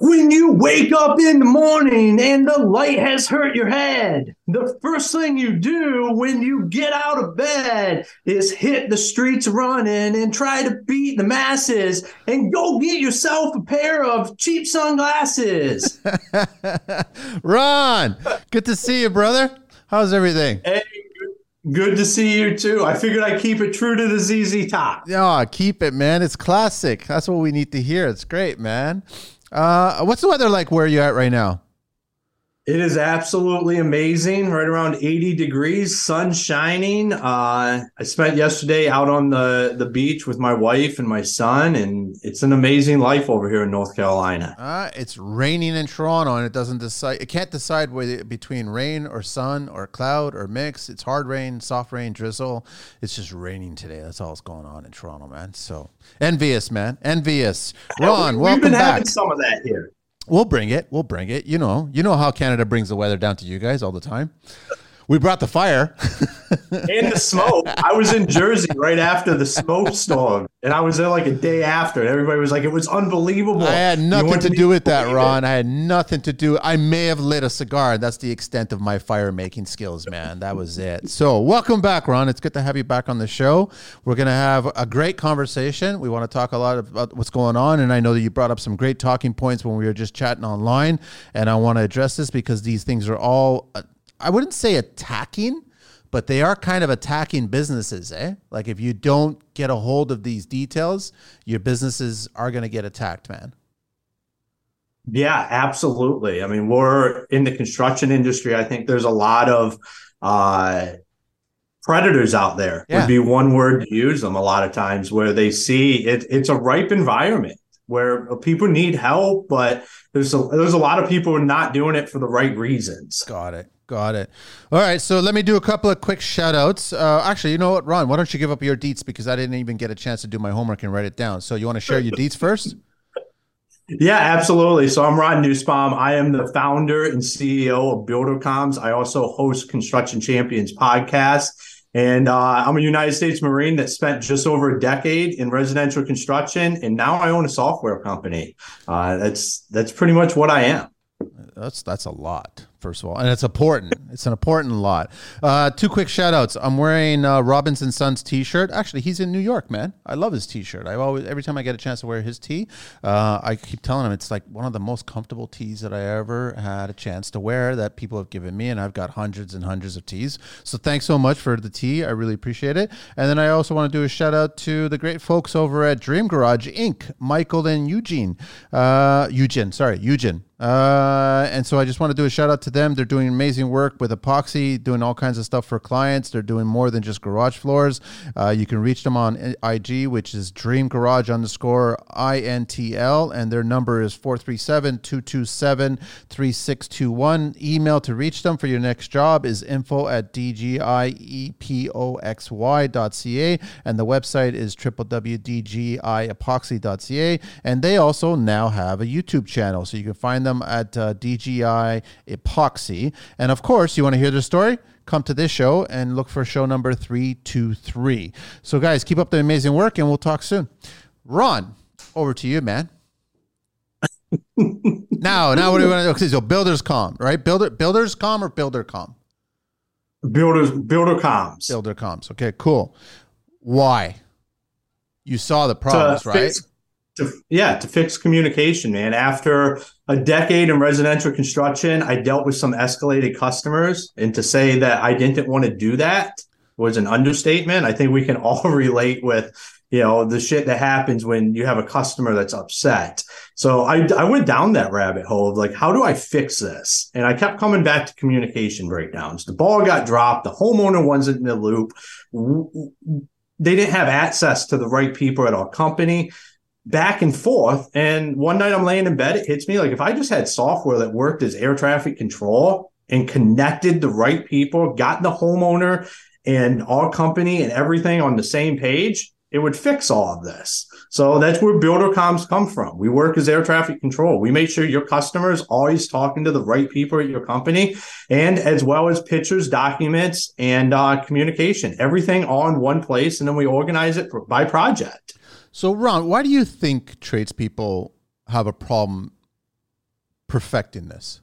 When you wake up in the morning and the light has hurt your head, the first thing you do when you get out of bed is hit the streets running and try to beat the masses and go get yourself a pair of cheap sunglasses. Ron, good to see you, brother. How's everything? Hey, good to see you too. I figured I'd keep it true to the ZZ Top. Yeah, keep it, man. It's classic. That's what we need to hear. It's great, man. Uh, what's the weather like where you at right now? It is absolutely amazing. Right around 80 degrees, sun shining. Uh, I spent yesterday out on the, the beach with my wife and my son, and it's an amazing life over here in North Carolina. Uh, it's raining in Toronto, and it doesn't decide. It can't decide whether between rain or sun or cloud or mix. It's hard rain, soft rain, drizzle. It's just raining today. That's all that's going on in Toronto, man. So envious, man. Envious. Ron, welcome. back. We've been having some of that here. We'll bring it. We'll bring it. You know, you know how Canada brings the weather down to you guys all the time. We brought the fire. and the smoke. I was in Jersey right after the smoke storm, and I was there like a day after, and everybody was like, "It was unbelievable." I had nothing to do with that, believe it. Ron. I had nothing to do. I may have lit a cigar. That's the extent of my fire making skills, man. That was it. So, welcome back, Ron. It's good to have you back on the show. We're going to have a great conversation. We want to talk a lot about what's going on, and I know that you brought up some great talking points when we were just chatting online, and I want to address this because these things are all, uh, I wouldn't say attacking. But they are kind of attacking businesses, eh? Like if you don't get a hold of these details, your businesses are going to get attacked, man. Yeah, absolutely. I mean, we're in the construction industry. I think there's a lot of uh, predators out there. Yeah. Would be one word to use them a lot of times where they see it. It's a ripe environment where people need help, but there's a, there's a lot of people not doing it for the right reasons. Got it. Got it. All right. So let me do a couple of quick shout outs. Uh, actually, you know what, Ron? Why don't you give up your deets because I didn't even get a chance to do my homework and write it down. So you want to share your deets first? Yeah, absolutely. So I'm Ron Nussbaum. I am the founder and CEO of BuilderComs. I also host Construction Champions podcast. And uh, I'm a United States Marine that spent just over a decade in residential construction, and now I own a software company. Uh, that's that's pretty much what I am. That's that's a lot. First of all, and it's important. It's an important lot. Uh, two quick shout outs. I'm wearing uh, Robinson Sons T-shirt. Actually, he's in New York, man. I love his T-shirt. I always every time I get a chance to wear his tee, uh, I keep telling him it's like one of the most comfortable tees that I ever had a chance to wear that people have given me, and I've got hundreds and hundreds of tees. So thanks so much for the tee. I really appreciate it. And then I also want to do a shout out to the great folks over at Dream Garage Inc. Michael and Eugene. Uh, Eugene, sorry, Eugene. Uh, and so I just want to do a shout out to them. They're doing amazing work with epoxy, doing all kinds of stuff for clients. They're doing more than just garage floors. Uh, you can reach them on IG, which is Dream Garage underscore INTL, and their number is 437 227 3621. Email to reach them for your next job is info at dgiepoxy.ca, and the website is www.dgiepoxy.ca. And they also now have a YouTube channel, so you can find them at uh, DGI Epoxy. And of course, you want to hear their story? Come to this show and look for show number 323. So, guys, keep up the amazing work, and we'll talk soon. Ron, over to you, man. now, now what do we want to do? Okay, so builders com, right? Builder builders com or builder com? Builders Builder Comms. Builder comms. Okay, cool. Why? You saw the problems, to right? fix- to, yeah, to fix communication, man. After a decade in residential construction, I dealt with some escalated customers, and to say that I didn't want to do that was an understatement. I think we can all relate with, you know, the shit that happens when you have a customer that's upset. So I, I went down that rabbit hole of like, how do I fix this? And I kept coming back to communication breakdowns. The ball got dropped. The homeowner wasn't in the loop. They didn't have access to the right people at our company back and forth. And one night I'm laying in bed, it hits me like if I just had software that worked as air traffic control and connected the right people, got the homeowner and our company and everything on the same page, it would fix all of this. So that's where builder comms come from. We work as air traffic control. We make sure your customers always talking to the right people at your company, and as well as pictures, documents, and uh, communication. Everything all in one place, and then we organize it by project. So, Ron, why do you think tradespeople have a problem perfecting this?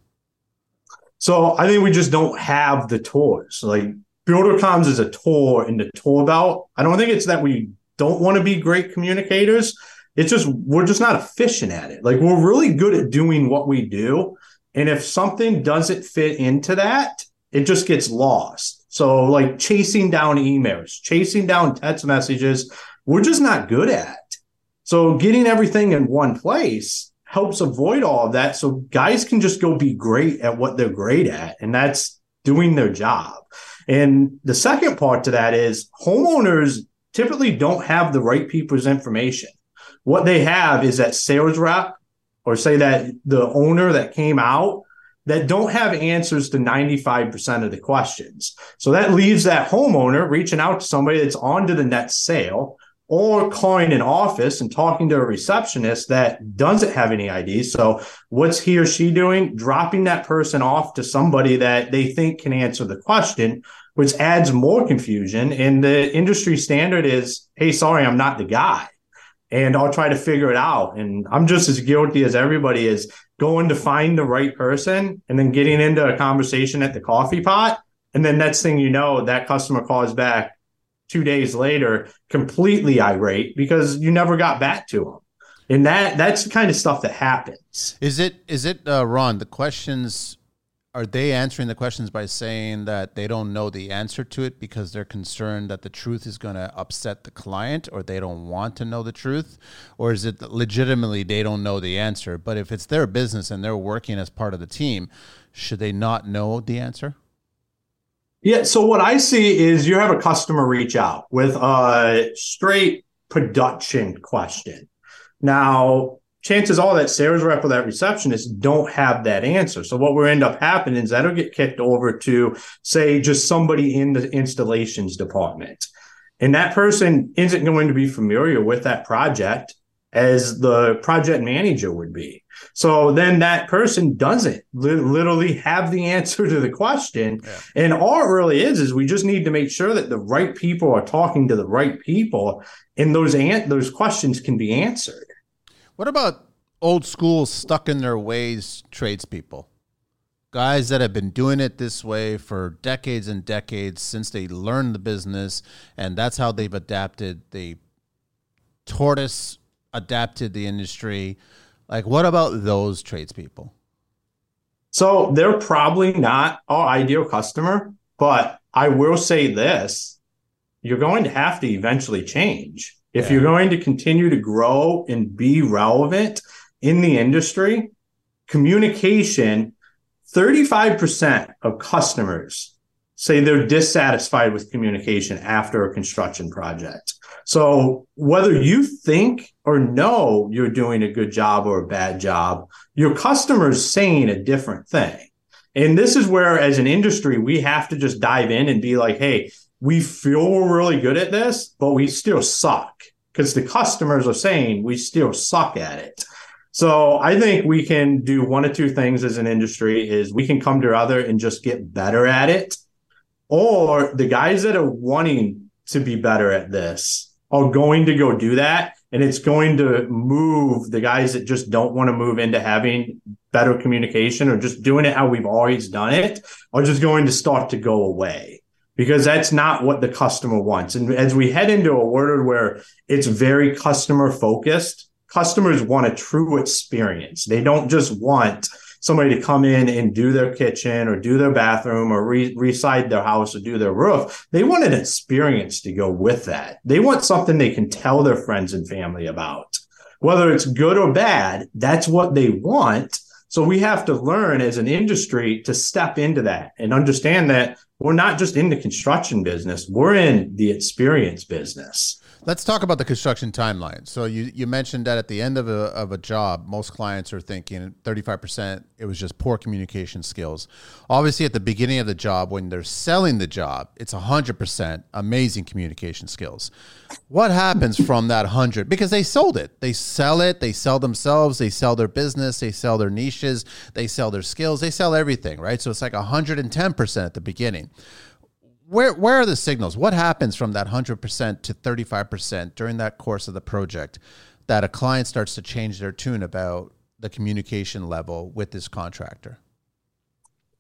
So I think we just don't have the tours. Like BuilderComs is a tour in the tour belt. I don't think it's that we don't want to be great communicators. It's just we're just not efficient at it. Like we're really good at doing what we do. And if something doesn't fit into that, it just gets lost. So like chasing down emails, chasing down text messages, we're just not good at. So getting everything in one place helps avoid all of that. So guys can just go be great at what they're great at. And that's doing their job. And the second part to that is homeowners typically don't have the right people's information. What they have is that sales rep or say that the owner that came out that don't have answers to 95% of the questions. So that leaves that homeowner reaching out to somebody that's on to the next sale or calling an office and talking to a receptionist that doesn't have any ID. So what's he or she doing? Dropping that person off to somebody that they think can answer the question, which adds more confusion. And the industry standard is, hey, sorry, I'm not the guy. And I'll try to figure it out. And I'm just as guilty as everybody is going to find the right person and then getting into a conversation at the coffee pot. And then next thing you know, that customer calls back two days later, completely irate because you never got back to them. And that that's the kind of stuff that happens. Is it is it uh, Ron? The questions are they answering the questions by saying that they don't know the answer to it because they're concerned that the truth is going to upset the client or they don't want to know the truth or is it legitimately they don't know the answer but if it's their business and they're working as part of the team should they not know the answer yeah so what i see is you have a customer reach out with a straight production question now chances are that sales rep or that receptionist don't have that answer. So what will end up happening is that'll get kicked over to say just somebody in the installations department. And that person isn't going to be familiar with that project as the project manager would be. So then that person doesn't li- literally have the answer to the question. Yeah. And all it really is is we just need to make sure that the right people are talking to the right people and those an- those questions can be answered. What about old school, stuck in their ways tradespeople? Guys that have been doing it this way for decades and decades since they learned the business, and that's how they've adapted. They tortoise adapted the industry. Like, what about those tradespeople? So they're probably not our ideal customer, but I will say this you're going to have to eventually change. If yeah. you're going to continue to grow and be relevant in the industry, communication, 35% of customers say they're dissatisfied with communication after a construction project. So whether you think or know you're doing a good job or a bad job, your customer's saying a different thing. And this is where, as an industry, we have to just dive in and be like, hey, we feel we're really good at this, but we still suck because the customers are saying we still suck at it. So I think we can do one of two things as an industry is we can come together and just get better at it. Or the guys that are wanting to be better at this are going to go do that. And it's going to move the guys that just don't want to move into having better communication or just doing it how we've always done it are just going to start to go away because that's not what the customer wants. And as we head into a world where it's very customer focused, customers want a true experience. They don't just want somebody to come in and do their kitchen or do their bathroom or re- reside their house or do their roof. They want an experience to go with that. They want something they can tell their friends and family about. Whether it's good or bad, that's what they want. So we have to learn as an industry to step into that and understand that we're not just in the construction business, we're in the experience business. Let's talk about the construction timeline. So you, you mentioned that at the end of a, of a job, most clients are thinking 35%, it was just poor communication skills. Obviously, at the beginning of the job, when they're selling the job, it's 100% amazing communication skills. What happens from that 100? Because they sold it. They sell it, they sell themselves, they sell their business, they sell their niches, they sell their skills, they sell everything, right? So it's like 110% at the beginning where where are the signals? What happens from that 100% to 35% during that course of the project that a client starts to change their tune about the communication level with this contractor?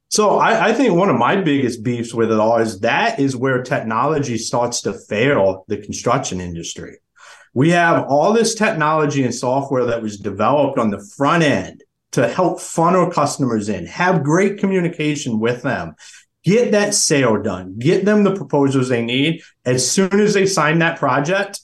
So I, I, think one of my biggest beefs with it all is that is where technology starts to fail the construction industry. We have all this technology and software that was developed on the front end to help funnel customers in, have great communication with them, get that sale done, get them the proposals they need. As soon as they sign that project,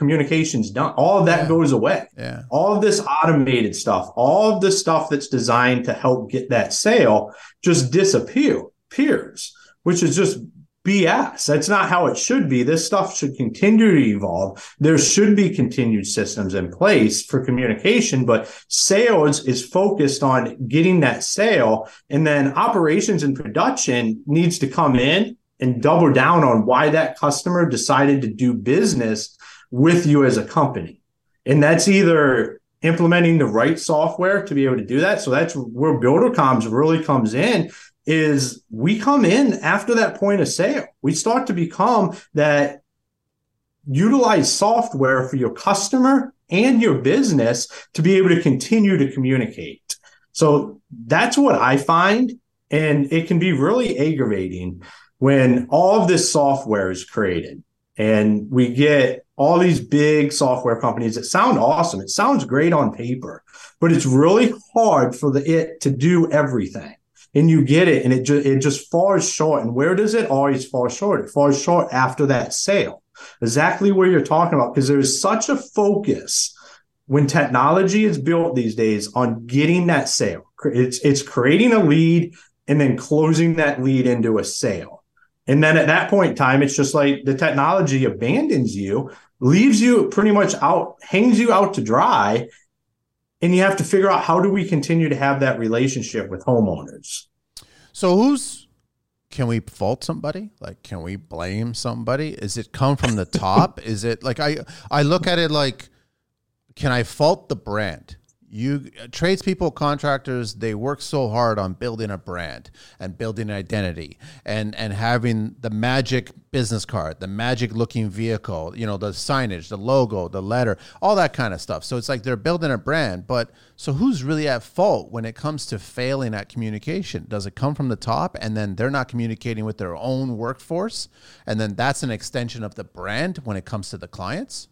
communications done. All of that yeah. goes away. Yeah. All of this automated stuff, all of the stuff that's designed to help get that sale just disappears, Peers, which is just BS. That's not how it should be. This stuff should continue to evolve. There should be continued systems in place for communication, but sales is focused on getting that sale. And then operations and production needs to come in and double down on why that customer decided to do business with you as a company. And that's either implementing the right software to be able to do that. So that's where BuilderComs really comes in is we come in after that point of sale. We start to become that utilize software for your customer and your business to be able to continue to communicate. So that's what I find. And it can be really aggravating when all of this software is created and we get all these big software companies that sound awesome. It sounds great on paper, but it's really hard for the it to do everything. And you get it, and it just it just falls short. And where does it always fall short? It falls short after that sale. Exactly where you're talking about, because there's such a focus when technology is built these days on getting that sale. It's it's creating a lead and then closing that lead into a sale. And then at that point in time, it's just like the technology abandons you leaves you pretty much out, hangs you out to dry. And you have to figure out how do we continue to have that relationship with homeowners. So who's can we fault somebody? Like can we blame somebody? Is it come from the top? Is it like I I look at it like can I fault the brand? You tradespeople contractors they work so hard on building a brand and building an identity and and having the magic business card the magic looking vehicle you know the signage the logo the letter all that kind of stuff. So it's like they're building a brand but so who's really at fault when it comes to failing at communication? Does it come from the top and then they're not communicating with their own workforce? And then that's an extension of the brand when it comes to the clients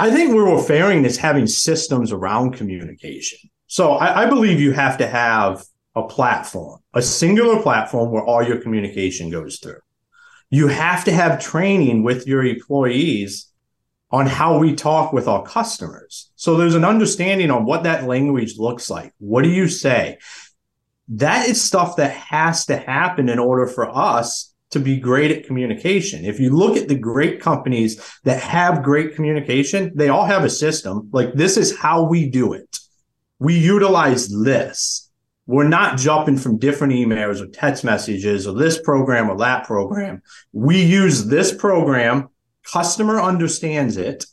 I think where we're failing is having systems around communication. So I, I believe you have to have a platform, a singular platform where all your communication goes through. You have to have training with your employees on how we talk with our customers. So there's an understanding on what that language looks like. What do you say? That is stuff that has to happen in order for us to be great at communication. If you look at the great companies that have great communication, they all have a system. Like this is how we do it. We utilize this. We're not jumping from different emails or text messages or this program or that program. We use this program. Customer understands it.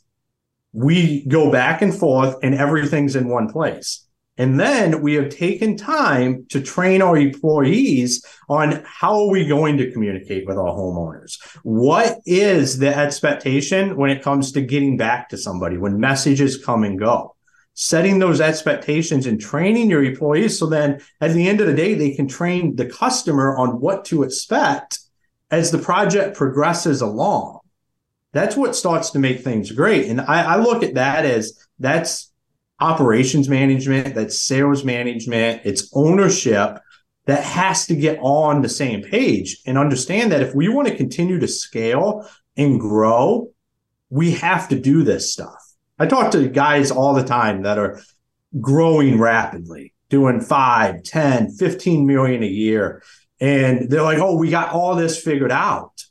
We go back and forth and everything's in one place. And then we have taken time to train our employees on how are we going to communicate with our homeowners? What is the expectation when it comes to getting back to somebody when messages come and go? Setting those expectations and training your employees so then at the end of the day, they can train the customer on what to expect as the project progresses along. That's what starts to make things great. And I, I look at that as that's operations management, that's sales management, it's ownership that has to get on the same page and understand that if we want to continue to scale and grow, we have to do this stuff. I talk to guys all the time that are growing rapidly, doing 5, 10, 15 million a year. And they're like, oh, we got all this figured out.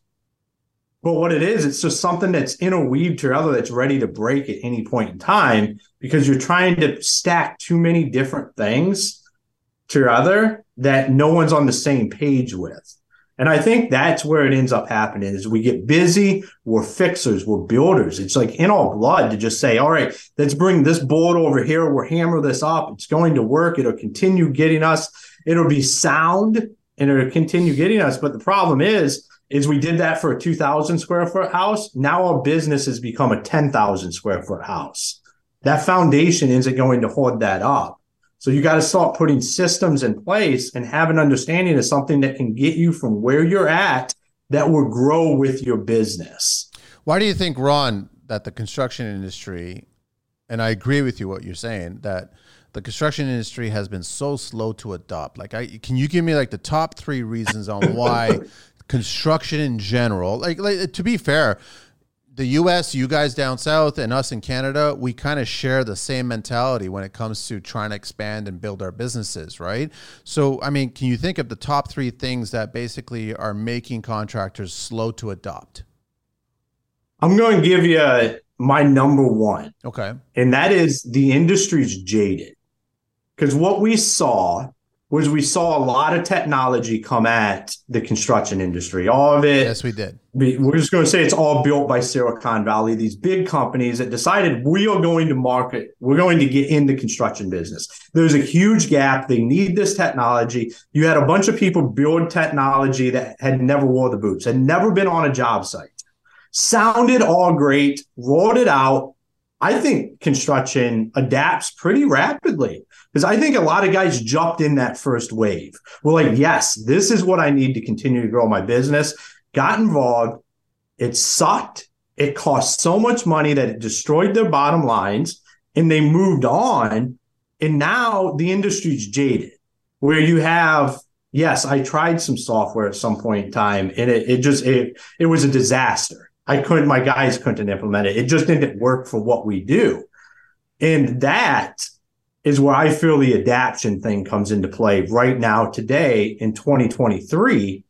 But what it is, it's just something that's interweaved together that's ready to break at any point in time because you're trying to stack too many different things together that no one's on the same page with. And I think that's where it ends up happening is we get busy, we're fixers, we're builders. It's like in our blood to just say, all right, let's bring this board over here, we'll hammer this up. It's going to work. It'll continue getting us, it'll be sound and it'll continue getting us. But the problem is is we did that for a 2000 square foot house. Now our business has become a 10,000 square foot house. that foundation isn't going to hold that up. So you got to start putting systems in place and have an understanding of something that can get you from where you're at that will grow with your business. Why do you think, Ron, that the construction industry, and I agree with you what you're saying, that the construction industry has been so slow to adopt? Like, I, can you give me like the top three reasons on why construction in general, like, like to be fair, the US, you guys down south, and us in Canada, we kind of share the same mentality when it comes to trying to expand and build our businesses, right? So, I mean, can you think of the top three things that basically are making contractors slow to adopt? I'm going to give you my number one. Okay. And that is the industry's jaded. Because what we saw was we saw a lot of technology come at the construction industry. All of it. Yes, we did. We're just going to say it's all built by Silicon Valley. These big companies that decided we are going to market, we're going to get in the construction business. There's a huge gap. They need this technology. You had a bunch of people build technology that had never wore the boots, had never been on a job site. Sounded all great, rolled it out. I think construction adapts pretty rapidly because I think a lot of guys jumped in that first wave. We're like, yes, this is what I need to continue to grow my business. Got involved. It sucked. It cost so much money that it destroyed their bottom lines and they moved on. And now the industry's jaded where you have, yes, I tried some software at some point in time and it, it just, it, it was a disaster. I couldn't, my guys couldn't implement it. It just didn't work for what we do. And that is where I feel the adaption thing comes into play right now, today in 2023,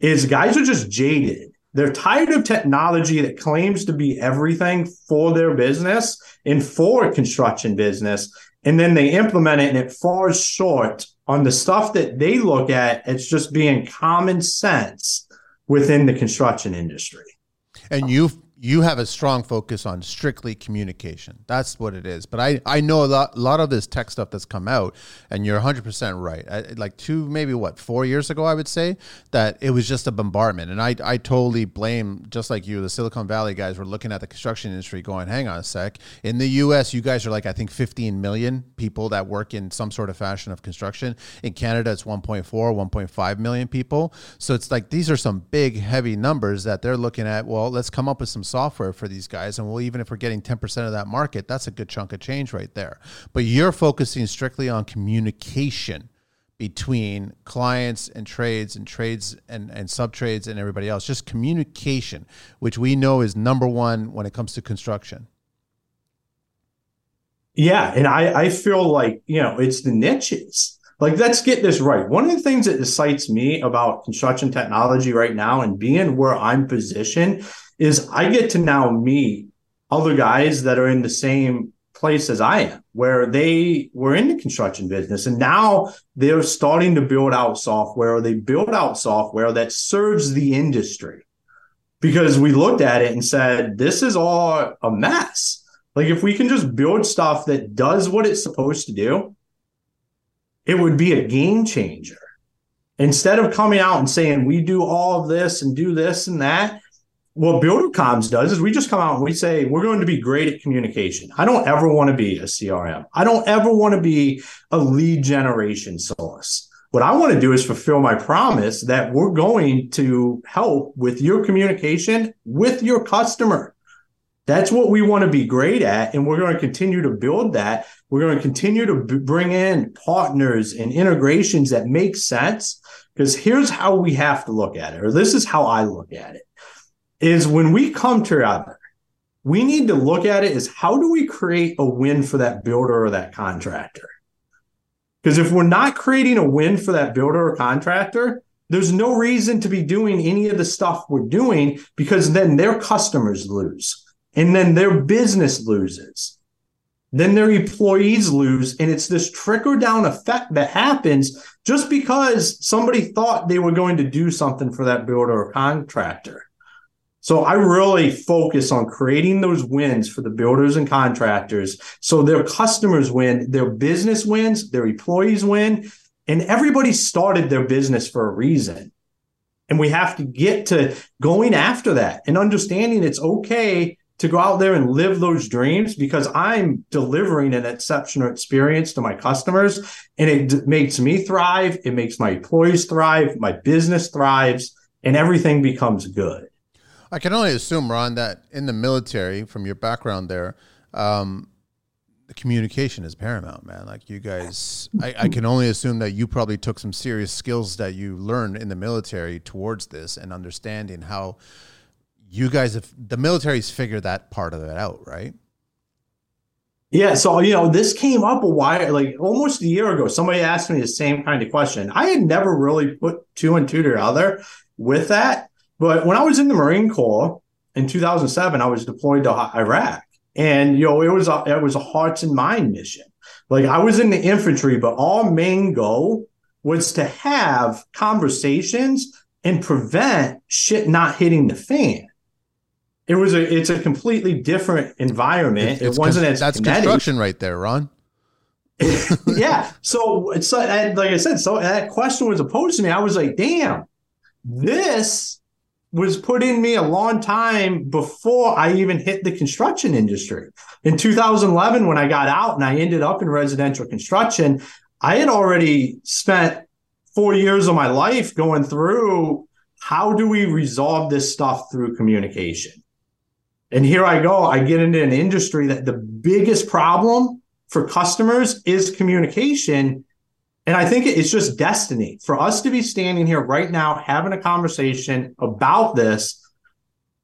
is guys are just jaded. They're tired of technology that claims to be everything for their business and for construction business. And then they implement it and it falls short on the stuff that they look at as just being common sense within the construction industry. And you've you have a strong focus on strictly communication. That's what it is. But I, I know a lot, a lot of this tech stuff that's come out, and you're 100% right. I, like two, maybe what, four years ago, I would say, that it was just a bombardment. And I, I totally blame, just like you, the Silicon Valley guys were looking at the construction industry going, hang on a sec. In the US, you guys are like, I think, 15 million people that work in some sort of fashion of construction. In Canada, it's 1.4, 1.5 million people. So it's like these are some big, heavy numbers that they're looking at. Well, let's come up with some software for these guys. And well, even if we're getting 10% of that market, that's a good chunk of change right there. But you're focusing strictly on communication between clients and trades and trades and, and sub trades and everybody else. Just communication, which we know is number one when it comes to construction. Yeah. And I, I feel like, you know, it's the niches. Like, let's get this right. One of the things that excites me about construction technology right now and being where I'm positioned is I get to now meet other guys that are in the same place as I am, where they were in the construction business and now they're starting to build out software they build out software that serves the industry. Because we looked at it and said, this is all a mess. Like, if we can just build stuff that does what it's supposed to do, it would be a game changer. Instead of coming out and saying, we do all of this and do this and that, what BuilderComs does is we just come out and we say we're going to be great at communication. I don't ever want to be a CRM. I don't ever want to be a lead generation source. What I want to do is fulfill my promise that we're going to help with your communication with your customer. That's what we want to be great at. And we're going to continue to build that. We're going to continue to b- bring in partners and integrations that make sense. Because here's how we have to look at it, or this is how I look at it is when we come together, we need to look at it as how do we create a win for that builder or that contractor? Because if we're not creating a win for that builder or contractor, there's no reason to be doing any of the stuff we're doing because then their customers lose and then their business loses. Then their employees lose. And it's this trickle down effect that happens just because somebody thought they were going to do something for that builder or contractor. So I really focus on creating those wins for the builders and contractors so their customers win, their business wins, their employees win, and everybody started their business for a reason. And we have to get to going after that and understanding it's okay to go out there and live those dreams because I'm delivering an exceptional experience to my customers and it makes me thrive. It makes my employees thrive. My business thrives and everything becomes good. I can only assume, Ron, that in the military, from your background there, um, the communication is paramount, man. Like you guys, I, I, can only assume that you probably took some serious skills that you learned in the military towards this and understanding how you guys have the military's figured that part of it out, right? Yeah, so you know, this came up a while, like almost a year ago. Somebody asked me the same kind of question. I had never really put two and two together with that, but when I was in the Marine Corps in 2007, I was deployed to Iraq, and you know, it was a it was a hearts and mind mission. Like I was in the infantry, but our main goal was to have conversations and prevent shit not hitting the fan. It was a it's a completely different environment. It's, it wasn't as that's kinetic. construction right there, Ron. yeah. So it's so, like I said, so that question was opposed to me. I was like, damn, this was put in me a long time before I even hit the construction industry. In 2011, when I got out and I ended up in residential construction, I had already spent four years of my life going through how do we resolve this stuff through communication? And here I go. I get into an industry that the biggest problem for customers is communication. And I think it's just destiny for us to be standing here right now having a conversation about this,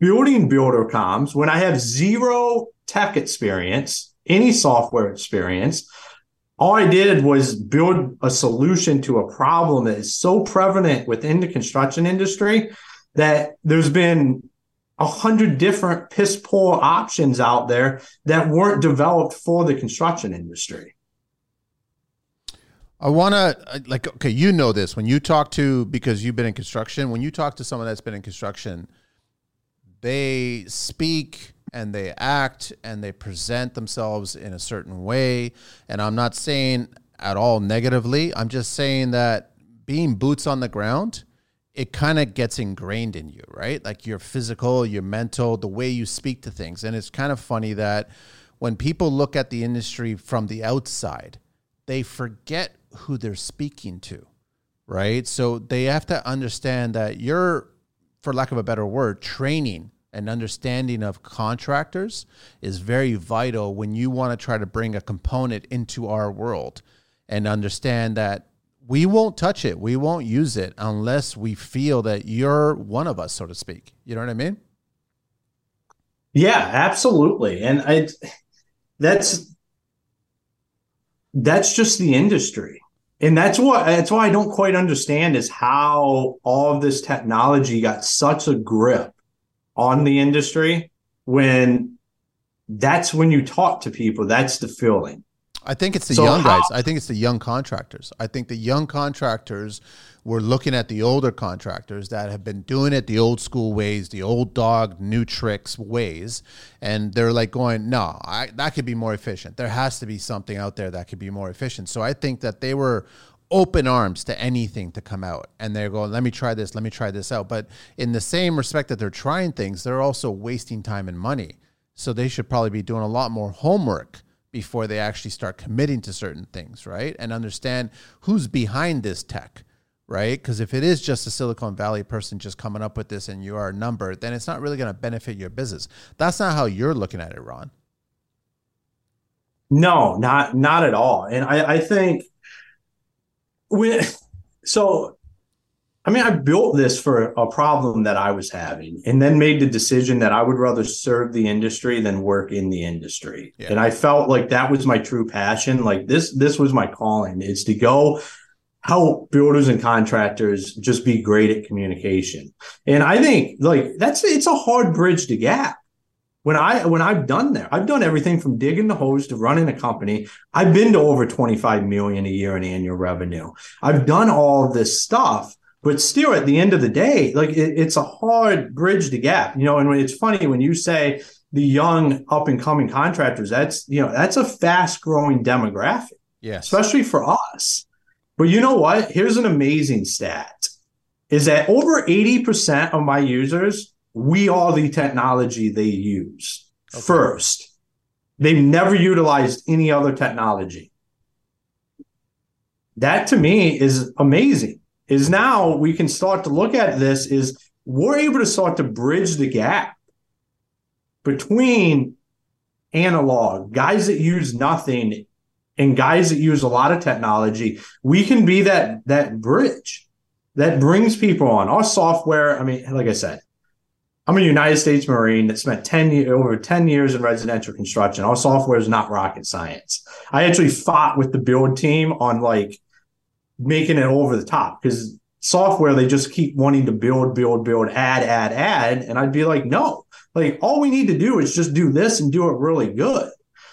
building builder comms when I have zero tech experience, any software experience. All I did was build a solution to a problem that is so prevalent within the construction industry that there's been a hundred different piss poor options out there that weren't developed for the construction industry. I want to uh, like okay, you know this when you talk to because you've been in construction. When you talk to someone that's been in construction, they speak and they act and they present themselves in a certain way. And I'm not saying at all negatively. I'm just saying that being boots on the ground, it kind of gets ingrained in you, right? Like your physical, your mental, the way you speak to things. And it's kind of funny that when people look at the industry from the outside, they forget who they're speaking to, right? So they have to understand that you're, for lack of a better word, training and understanding of contractors is very vital when you want to try to bring a component into our world and understand that we won't touch it. We won't use it unless we feel that you're one of us, so to speak. You know what I mean? Yeah, absolutely. And I that's that's just the industry. And that's what that's why I don't quite understand is how all of this technology got such a grip on the industry when that's when you talk to people, that's the feeling. I think it's the so young how, guys. I think it's the young contractors. I think the young contractors were looking at the older contractors that have been doing it the old school ways, the old dog, new tricks ways, and they're like going, "No, I, that could be more efficient. There has to be something out there that could be more efficient." So I think that they were open arms to anything to come out and they're going let me try this let me try this out but in the same respect that they're trying things they're also wasting time and money so they should probably be doing a lot more homework before they actually start committing to certain things, right? And understand who's behind this tech, right? Because if it is just a Silicon Valley person just coming up with this and you are a number, then it's not really going to benefit your business. That's not how you're looking at it, Ron. No, not not at all. And I, I think when so I mean, I built this for a problem that I was having and then made the decision that I would rather serve the industry than work in the industry. Yeah. And I felt like that was my true passion. Like this, this was my calling is to go help builders and contractors just be great at communication. And I think like that's, it's a hard bridge to gap. When I when I've done there, I've done everything from digging the hose to running a company. I've been to over 25 million a year in annual revenue. I've done all this stuff but still at the end of the day like it, it's a hard bridge to gap you know and it's funny when you say the young up and coming contractors that's you know that's a fast growing demographic yeah especially for us but you know what here's an amazing stat is that over 80% of my users we are the technology they use okay. first. They've never utilized any other technology. That to me is amazing. Is now we can start to look at this is we're able to start to bridge the gap between analog, guys that use nothing and guys that use a lot of technology. We can be that that bridge that brings people on. Our software, I mean, like I said, I'm a United States Marine that spent 10 years, over 10 years in residential construction. Our software is not rocket science. I actually fought with the build team on like making it over the top because software, they just keep wanting to build, build, build, add, add, add. And I'd be like, no, like all we need to do is just do this and do it really good.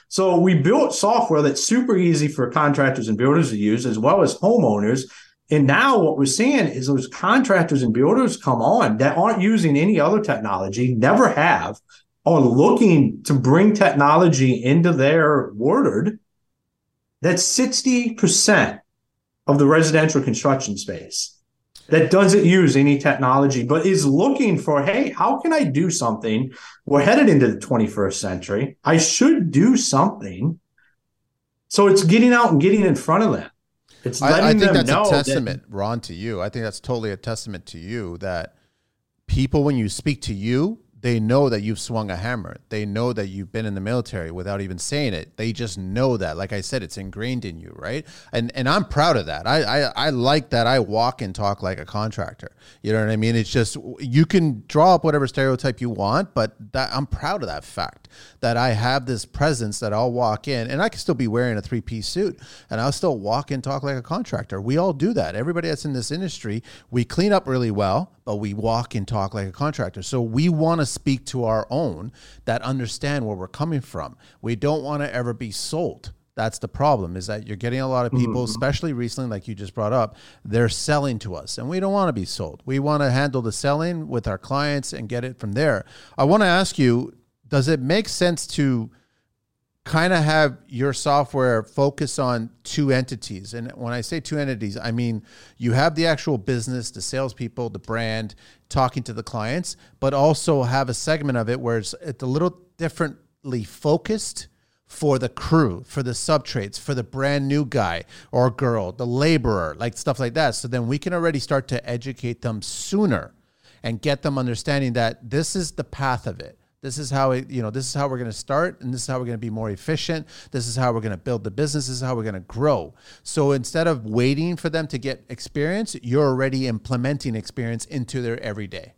So we built software that's super easy for contractors and builders to use, as well as homeowners and now what we're seeing is those contractors and builders come on that aren't using any other technology, never have, are looking to bring technology into their word. That's 60% of the residential construction space that doesn't use any technology, but is looking for, hey, how can I do something? We're headed into the 21st century. I should do something. So it's getting out and getting in front of them. It's letting I, I think that's a testament, that, Ron, to you. I think that's totally a testament to you that people, when you speak to you, they know that you've swung a hammer. They know that you've been in the military without even saying it. They just know that. Like I said, it's ingrained in you, right? And and I'm proud of that. I I, I like that I walk and talk like a contractor. You know what I mean? It's just you can draw up whatever stereotype you want, but that I'm proud of that fact that I have this presence that I'll walk in and I can still be wearing a three piece suit and I'll still walk and talk like a contractor. We all do that. Everybody that's in this industry, we clean up really well, but we walk and talk like a contractor. So we want to speak to our own that understand where we're coming from. We don't want to ever be sold. That's the problem is that you're getting a lot of people, mm-hmm. especially recently, like you just brought up, they're selling to us and we don't want to be sold. We want to handle the selling with our clients and get it from there. I want to ask you, does it make sense to kind of have your software focus on two entities. And when I say two entities, I mean you have the actual business, the salespeople, the brand, talking to the clients, but also have a segment of it where it's, it's a little differently focused for the crew, for the subtrades, for the brand new guy or girl, the laborer, like stuff like that. So then we can already start to educate them sooner and get them understanding that this is the path of it this is how you know, this is how we're going to start and this is how we're going to be more efficient. This is how we're going to build the business. This is how we're going to grow. So instead of waiting for them to get experience, you're already implementing experience into their everyday.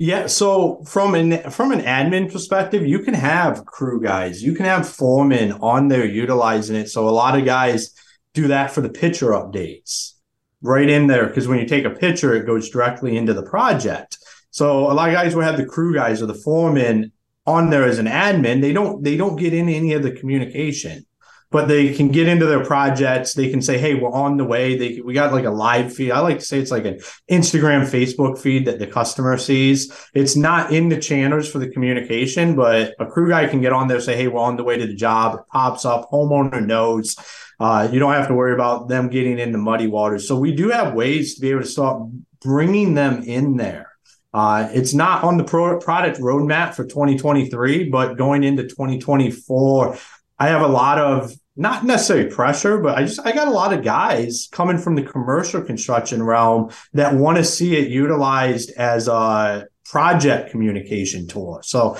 Yeah, so from an from an admin perspective, you can have crew guys, you can have foremen on there utilizing it. So a lot of guys do that for the picture updates right in there because when you take a picture, it goes directly into the project. So a lot of guys will have the crew guys or the foreman on there as an admin. They don't they don't get in any of the communication, but they can get into their projects. They can say, "Hey, we're on the way." They we got like a live feed. I like to say it's like an Instagram, Facebook feed that the customer sees. It's not in the channels for the communication, but a crew guy can get on there, say, "Hey, we're on the way to the job." It pops up. Homeowner knows. Uh, you don't have to worry about them getting into muddy waters. So we do have ways to be able to start bringing them in there. Uh, it's not on the pro- product roadmap for 2023, but going into 2024, I have a lot of not necessarily pressure, but I just I got a lot of guys coming from the commercial construction realm that want to see it utilized as a project communication tool. So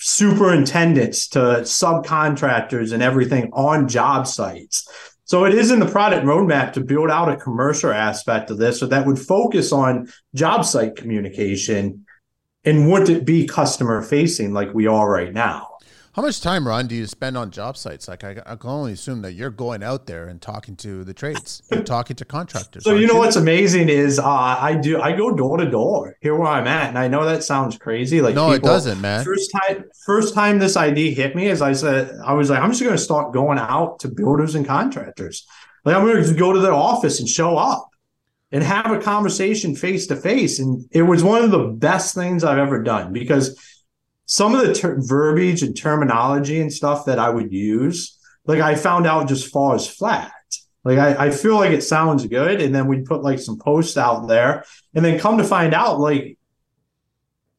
superintendents to subcontractors and everything on job sites. So it is in the product roadmap to build out a commercial aspect of this, so that would focus on job site communication and would it be customer facing like we are right now. How much time, Ron, do you spend on job sites? Like, I, I can only assume that you're going out there and talking to the trades, you're talking to contractors. So you know you? what's amazing is uh, I do I go door to door here where I'm at, and I know that sounds crazy. Like, no, people, it doesn't, man. First time, first time this idea hit me, is I said, I was like, I'm just going to start going out to builders and contractors. Like, I'm going to go to their office and show up and have a conversation face to face, and it was one of the best things I've ever done because some of the ter- verbiage and terminology and stuff that I would use, like I found out just falls flat. Like I, I feel like it sounds good, and then we put like some posts out there, and then come to find out, like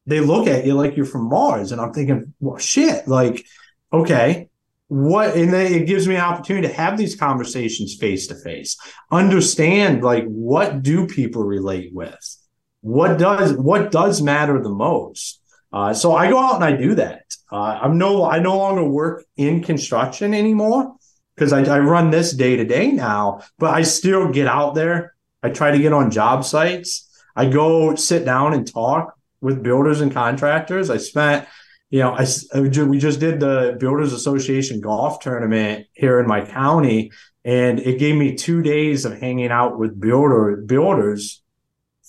they look at you like you're from Mars. And I'm thinking, well, shit, like, okay, what, and then it gives me an opportunity to have these conversations face to face, understand like what do people relate with? What does, what does matter the most? Uh, so I go out and I do that. Uh, I'm no, I no longer work in construction anymore because I, I run this day to day now, but I still get out there. I try to get on job sites. I go sit down and talk with builders and contractors. I spent, you know, I, we just did the Builders Association golf tournament here in my county, and it gave me two days of hanging out with builder builders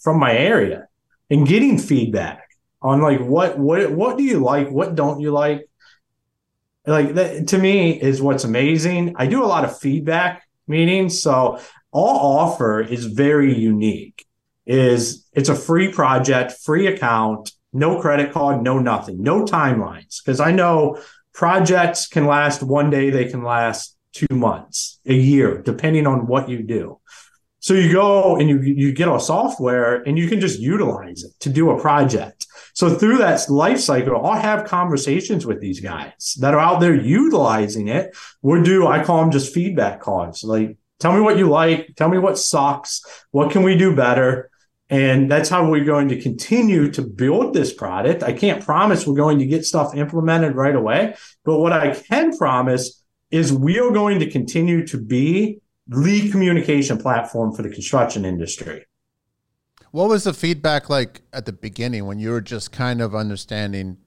from my area and getting feedback on like what what what do you like, what don't you like. Like that to me is what's amazing. I do a lot of feedback meetings, so our offer is very unique is it's a free project, free account, no credit card, no nothing, no timelines. Because I know projects can last one day, they can last two months, a year, depending on what you do. So you go and you you get a software and you can just utilize it to do a project. So through that life cycle, I'll have conversations with these guys that are out there utilizing it. We'll do, I call them just feedback cards. Like, tell me what you like, tell me what sucks, what can we do better? And that's how we're going to continue to build this product. I can't promise we're going to get stuff implemented right away, but what I can promise is we are going to continue to be the communication platform for the construction industry. What was the feedback like at the beginning when you were just kind of understanding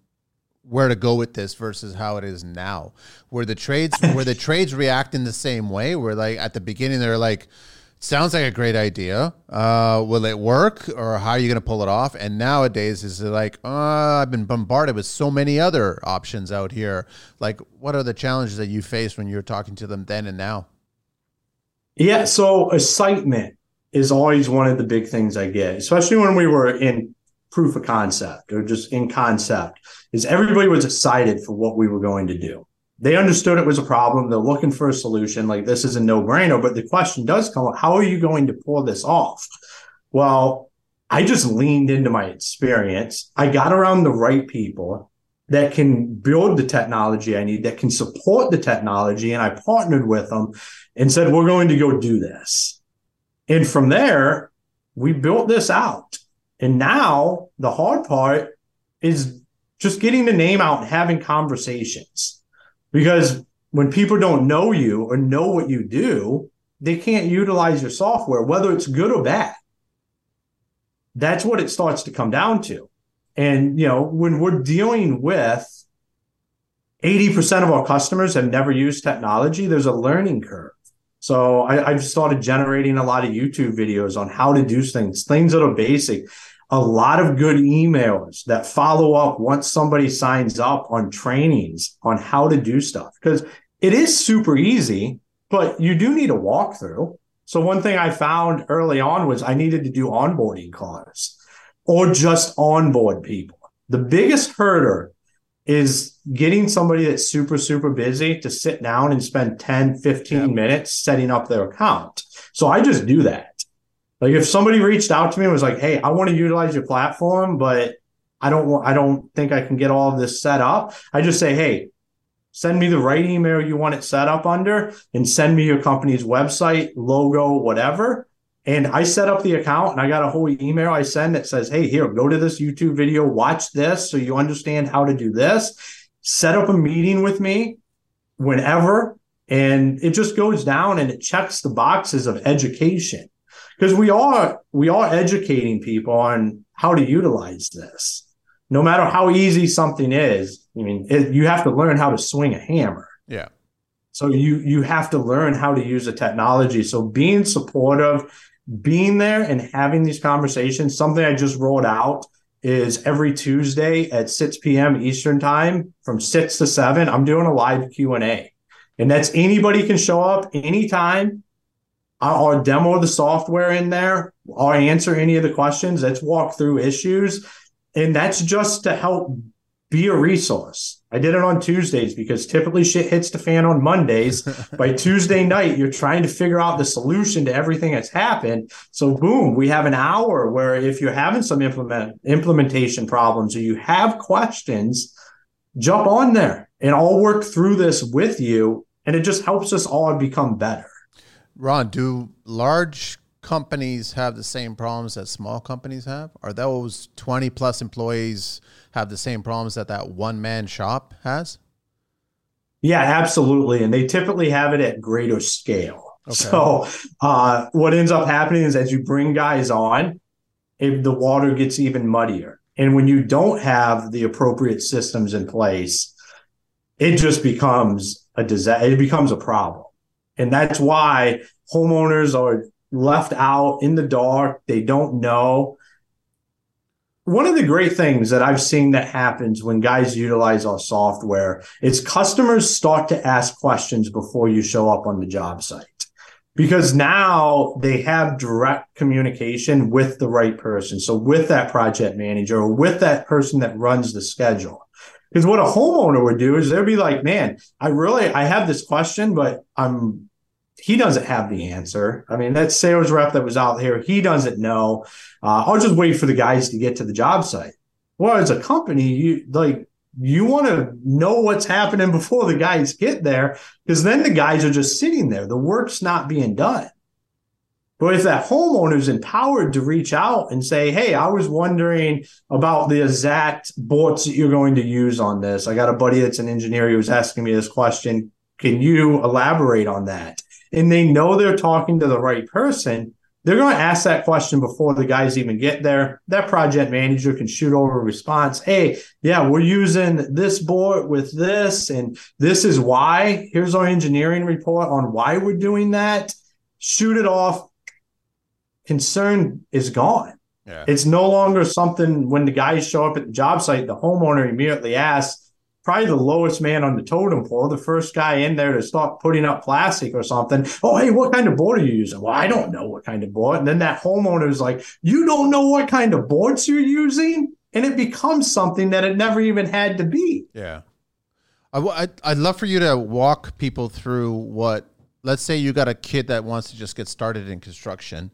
where to go with this versus how it is now? Were the trades were the trades reacting the same way? Where like at the beginning they're like, sounds like a great idea. Uh, will it work, or how are you going to pull it off? And nowadays, is it like uh, I've been bombarded with so many other options out here? Like, what are the challenges that you faced when you were talking to them then and now? Yeah, so excitement is always one of the big things I get, especially when we were in proof of concept or just in concept. Is everybody was excited for what we were going to do they understood it was a problem. They're looking for a solution. Like this is a no brainer. But the question does come up how are you going to pull this off? Well, I just leaned into my experience. I got around the right people that can build the technology I need, that can support the technology. And I partnered with them and said, we're going to go do this. And from there, we built this out. And now the hard part is just getting the name out and having conversations because when people don't know you or know what you do, they can't utilize your software, whether it's good or bad. That's what it starts to come down to. And, you know, when we're dealing with 80% of our customers have never used technology, there's a learning curve. So I, have started generating a lot of YouTube videos on how to do things, things that are basic a lot of good emails that follow up once somebody signs up on trainings on how to do stuff because it is super easy, but you do need a walkthrough. So one thing I found early on was I needed to do onboarding calls or just onboard people. The biggest hurdle is getting somebody that's super, super busy to sit down and spend 10, 15 yeah. minutes setting up their account. So I just do that. Like if somebody reached out to me and was like, "Hey, I want to utilize your platform, but I don't want, I don't think I can get all of this set up," I just say, "Hey, send me the right email you want it set up under, and send me your company's website, logo, whatever." And I set up the account, and I got a whole email I send that says, "Hey, here, go to this YouTube video, watch this, so you understand how to do this." Set up a meeting with me whenever, and it just goes down and it checks the boxes of education because we are we are educating people on how to utilize this. No matter how easy something is, I mean, it, you have to learn how to swing a hammer. Yeah. So you you have to learn how to use the technology. So being supportive, being there, and having these conversations. Something I just rolled out is every Tuesday at 6 p.m. Eastern time from 6 to 7. I'm doing a live Q and A, and that's anybody can show up anytime I'll demo the software in there. I'll answer any of the questions. Let's walk through issues. And that's just to help be a resource. I did it on Tuesdays because typically shit hits the fan on Mondays. By Tuesday night, you're trying to figure out the solution to everything that's happened. So boom, we have an hour where if you're having some implement implementation problems or you have questions, jump on there and I'll work through this with you. And it just helps us all become better. Ron, do large companies have the same problems that small companies have? Are those 20 plus employees have the same problems that that one man shop has? Yeah, absolutely. And they typically have it at greater scale. Okay. So, uh, what ends up happening is as you bring guys on, if the water gets even muddier. And when you don't have the appropriate systems in place, it just becomes a disaster. It becomes a problem. And that's why homeowners are left out in the dark. They don't know. One of the great things that I've seen that happens when guys utilize our software is customers start to ask questions before you show up on the job site because now they have direct communication with the right person. So with that project manager or with that person that runs the schedule. Because what a homeowner would do is they'd be like, man, I really, I have this question, but I'm he doesn't have the answer. I mean, that sales rep that was out here, he doesn't know. Uh, I'll just wait for the guys to get to the job site. Well, as a company, you like you want to know what's happening before the guys get there, because then the guys are just sitting there. The work's not being done. But if that homeowner's empowered to reach out and say, Hey, I was wondering about the exact bolts that you're going to use on this. I got a buddy that's an engineer who was asking me this question. Can you elaborate on that? And they know they're talking to the right person, they're going to ask that question before the guys even get there. That project manager can shoot over a response. Hey, yeah, we're using this board with this, and this is why. Here's our engineering report on why we're doing that. Shoot it off. Concern is gone. Yeah. It's no longer something when the guys show up at the job site, the homeowner immediately asks, probably the lowest man on the totem pole, the first guy in there to start putting up plastic or something. Oh, hey, what kind of board are you using? Well, I don't know what kind of board. And then that homeowner is like, you don't know what kind of boards you're using? And it becomes something that it never even had to be. Yeah. I, I'd love for you to walk people through what, let's say you got a kid that wants to just get started in construction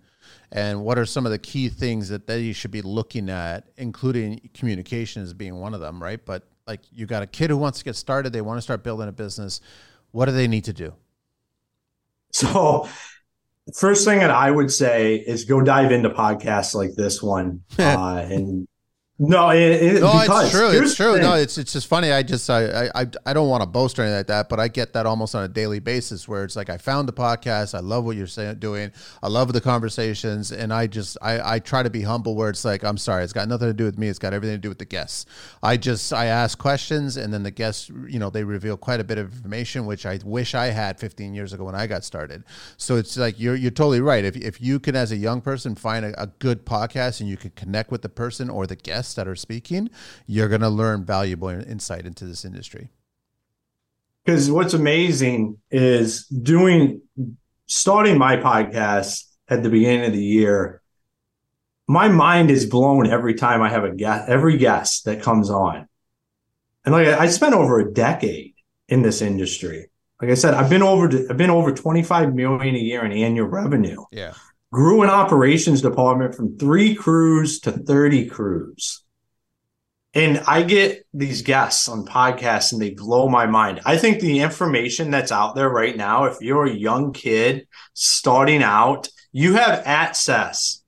and what are some of the key things that they should be looking at, including communication as being one of them, right? But like you got a kid who wants to get started, they want to start building a business. What do they need to do? So, first thing that I would say is go dive into podcasts like this one uh, and no, it, it, no, it's true. It's true. No, it's it's just funny. I just I I I don't want to boast or anything like that, but I get that almost on a daily basis where it's like I found the podcast. I love what you're saying, doing. I love the conversations, and I just I I try to be humble where it's like I'm sorry, it's got nothing to do with me. It's got everything to do with the guests. I just I ask questions, and then the guests, you know, they reveal quite a bit of information, which I wish I had 15 years ago when I got started. So it's like you're you're totally right. If if you can, as a young person, find a, a good podcast and you can connect with the person or the guest guests that are speaking, you're going to learn valuable insight into this industry. Because what's amazing is doing starting my podcast at the beginning of the year. My mind is blown every time I have a guest, every guest that comes on. And like I spent over a decade in this industry. Like I said, I've been over I've been over 25 million a year in annual revenue. Yeah grew an operations department from three crews to 30 crews. And I get these guests on podcasts and they blow my mind. I think the information that's out there right now, if you're a young kid starting out, you have access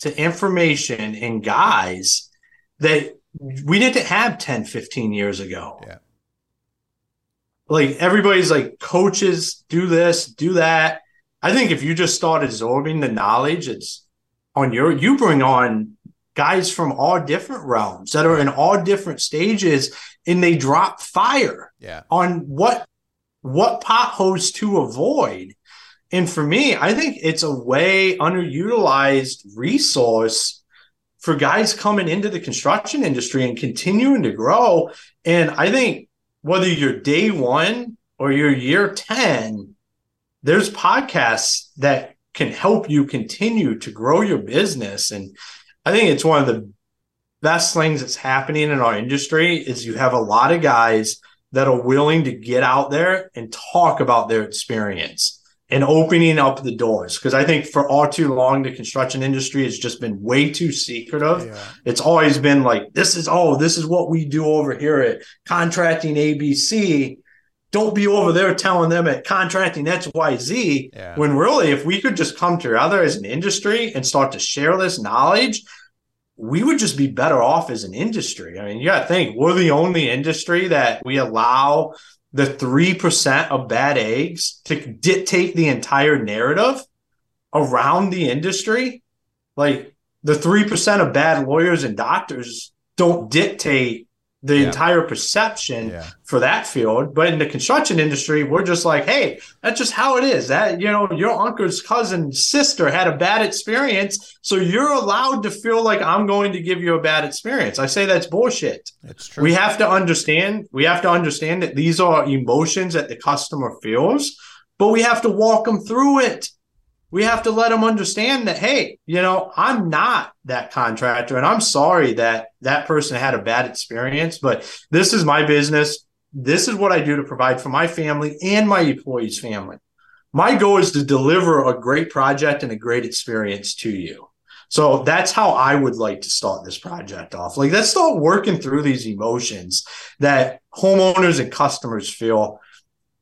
to information and guys that we didn't have 10, 15 years ago. Yeah. Like everybody's like, coaches do this, do that I think if you just start absorbing the knowledge, it's on your, you bring on guys from all different realms that are in all different stages and they drop fire yeah. on what, what potholes to avoid. And for me, I think it's a way underutilized resource for guys coming into the construction industry and continuing to grow. And I think whether you're day one or you're year 10, there's podcasts that can help you continue to grow your business. And I think it's one of the best things that's happening in our industry is you have a lot of guys that are willing to get out there and talk about their experience and opening up the doors. Because I think for all too long, the construction industry has just been way too secretive. Yeah. It's always been like, this is, oh, this is what we do over here at Contracting ABC. Don't be over there telling them at Contracting XYZ. Yeah. When really, if we could just come together as an industry and start to share this knowledge, we would just be better off as an industry. I mean, you got to think we're the only industry that we allow the 3% of bad eggs to dictate the entire narrative around the industry. Like the 3% of bad lawyers and doctors don't dictate the yeah. entire perception yeah. for that field. But in the construction industry, we're just like, hey, that's just how it is. That you know, your uncle's cousin sister had a bad experience, so you're allowed to feel like I'm going to give you a bad experience. I say that's bullshit. That's true. We have to understand. We have to understand that these are emotions that the customer feels, but we have to walk them through it we have to let them understand that hey you know i'm not that contractor and i'm sorry that that person had a bad experience but this is my business. This is what i do to provide for my family and my employees family. My goal is to deliver a great project and a great experience to you. So that's how i would like to start this project off. Like let's start working through these emotions that homeowners and customers feel.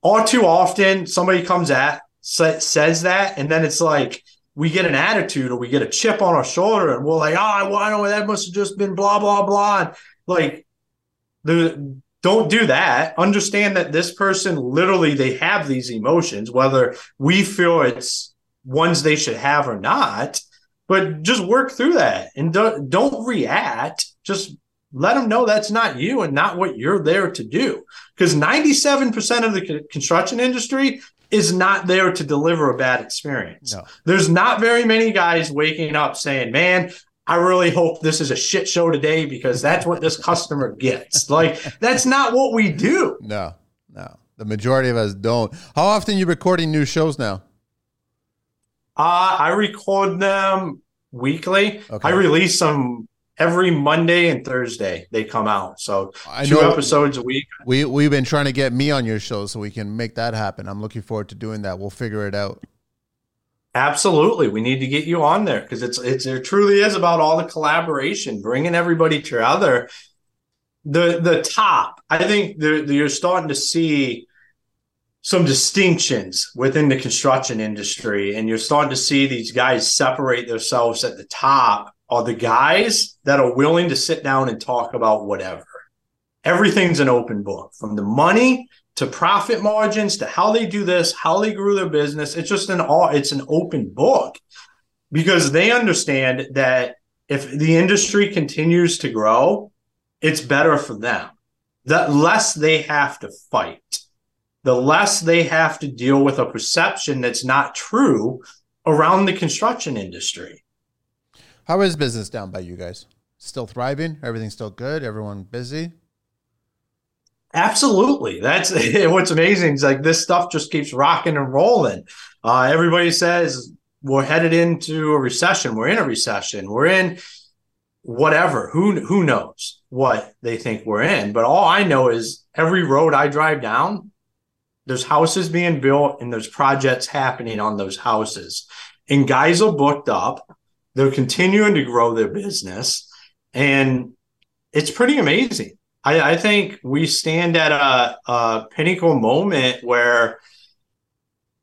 All too often somebody comes at says that, and then it's like we get an attitude or we get a chip on our shoulder, and we're like, oh, I know that must have just been blah blah blah. And like the don't do that. Understand that this person literally they have these emotions, whether we feel it's ones they should have or not. But just work through that and don't don't react. Just let them know that's not you and not what you're there to do. Because 97% of the construction industry is not there to deliver a bad experience. No. There's not very many guys waking up saying, man, I really hope this is a shit show today because that's what this customer gets. Like, that's not what we do. No, no. The majority of us don't. How often you recording new shows now? Uh, I record them weekly. Okay. I release them every Monday and Thursday they come out. So I two episodes a week. We we've been trying to get me on your show so we can make that happen. I'm looking forward to doing that. We'll figure it out. Absolutely, we need to get you on there because it's it's it truly is about all the collaboration, bringing everybody together. The the top, I think the, the, you're starting to see some distinctions within the construction industry, and you're starting to see these guys separate themselves at the top are the guys that are willing to sit down and talk about whatever. Everything's an open book from the money to profit margins to how they do this, how they grew their business. It's just an all, it's an open book because they understand that if the industry continues to grow, it's better for them. The less they have to fight, the less they have to deal with a perception that's not true around the construction industry. How is business down by you guys? Still thriving? Everything's still good? Everyone busy? Absolutely. That's what's amazing. Is like this stuff just keeps rocking and rolling. Uh, everybody says we're headed into a recession. We're in a recession. We're in whatever. Who who knows what they think we're in? But all I know is every road I drive down, there's houses being built and there's projects happening on those houses. And guys are booked up they're continuing to grow their business, and it's pretty amazing. I, I think we stand at a, a pinnacle moment where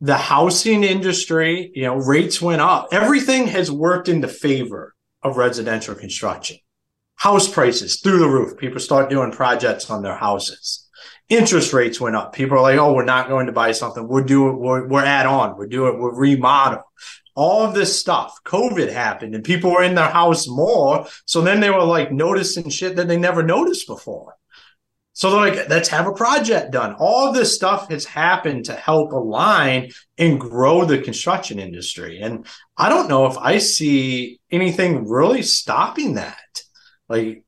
the housing industry, you know, rates went up. Everything has worked in the favor of residential construction. House prices through the roof. People start doing projects on their houses. Interest rates went up. People are like, "Oh, we're not going to buy something. We're doing. We're, we're add on. We're doing. We're remodel all of this stuff. COVID happened and people were in their house more. So then they were like noticing shit that they never noticed before. So they're like, let's have a project done. All this stuff has happened to help align and grow the construction industry. And I don't know if I see anything really stopping that. Like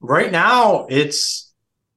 right now, it's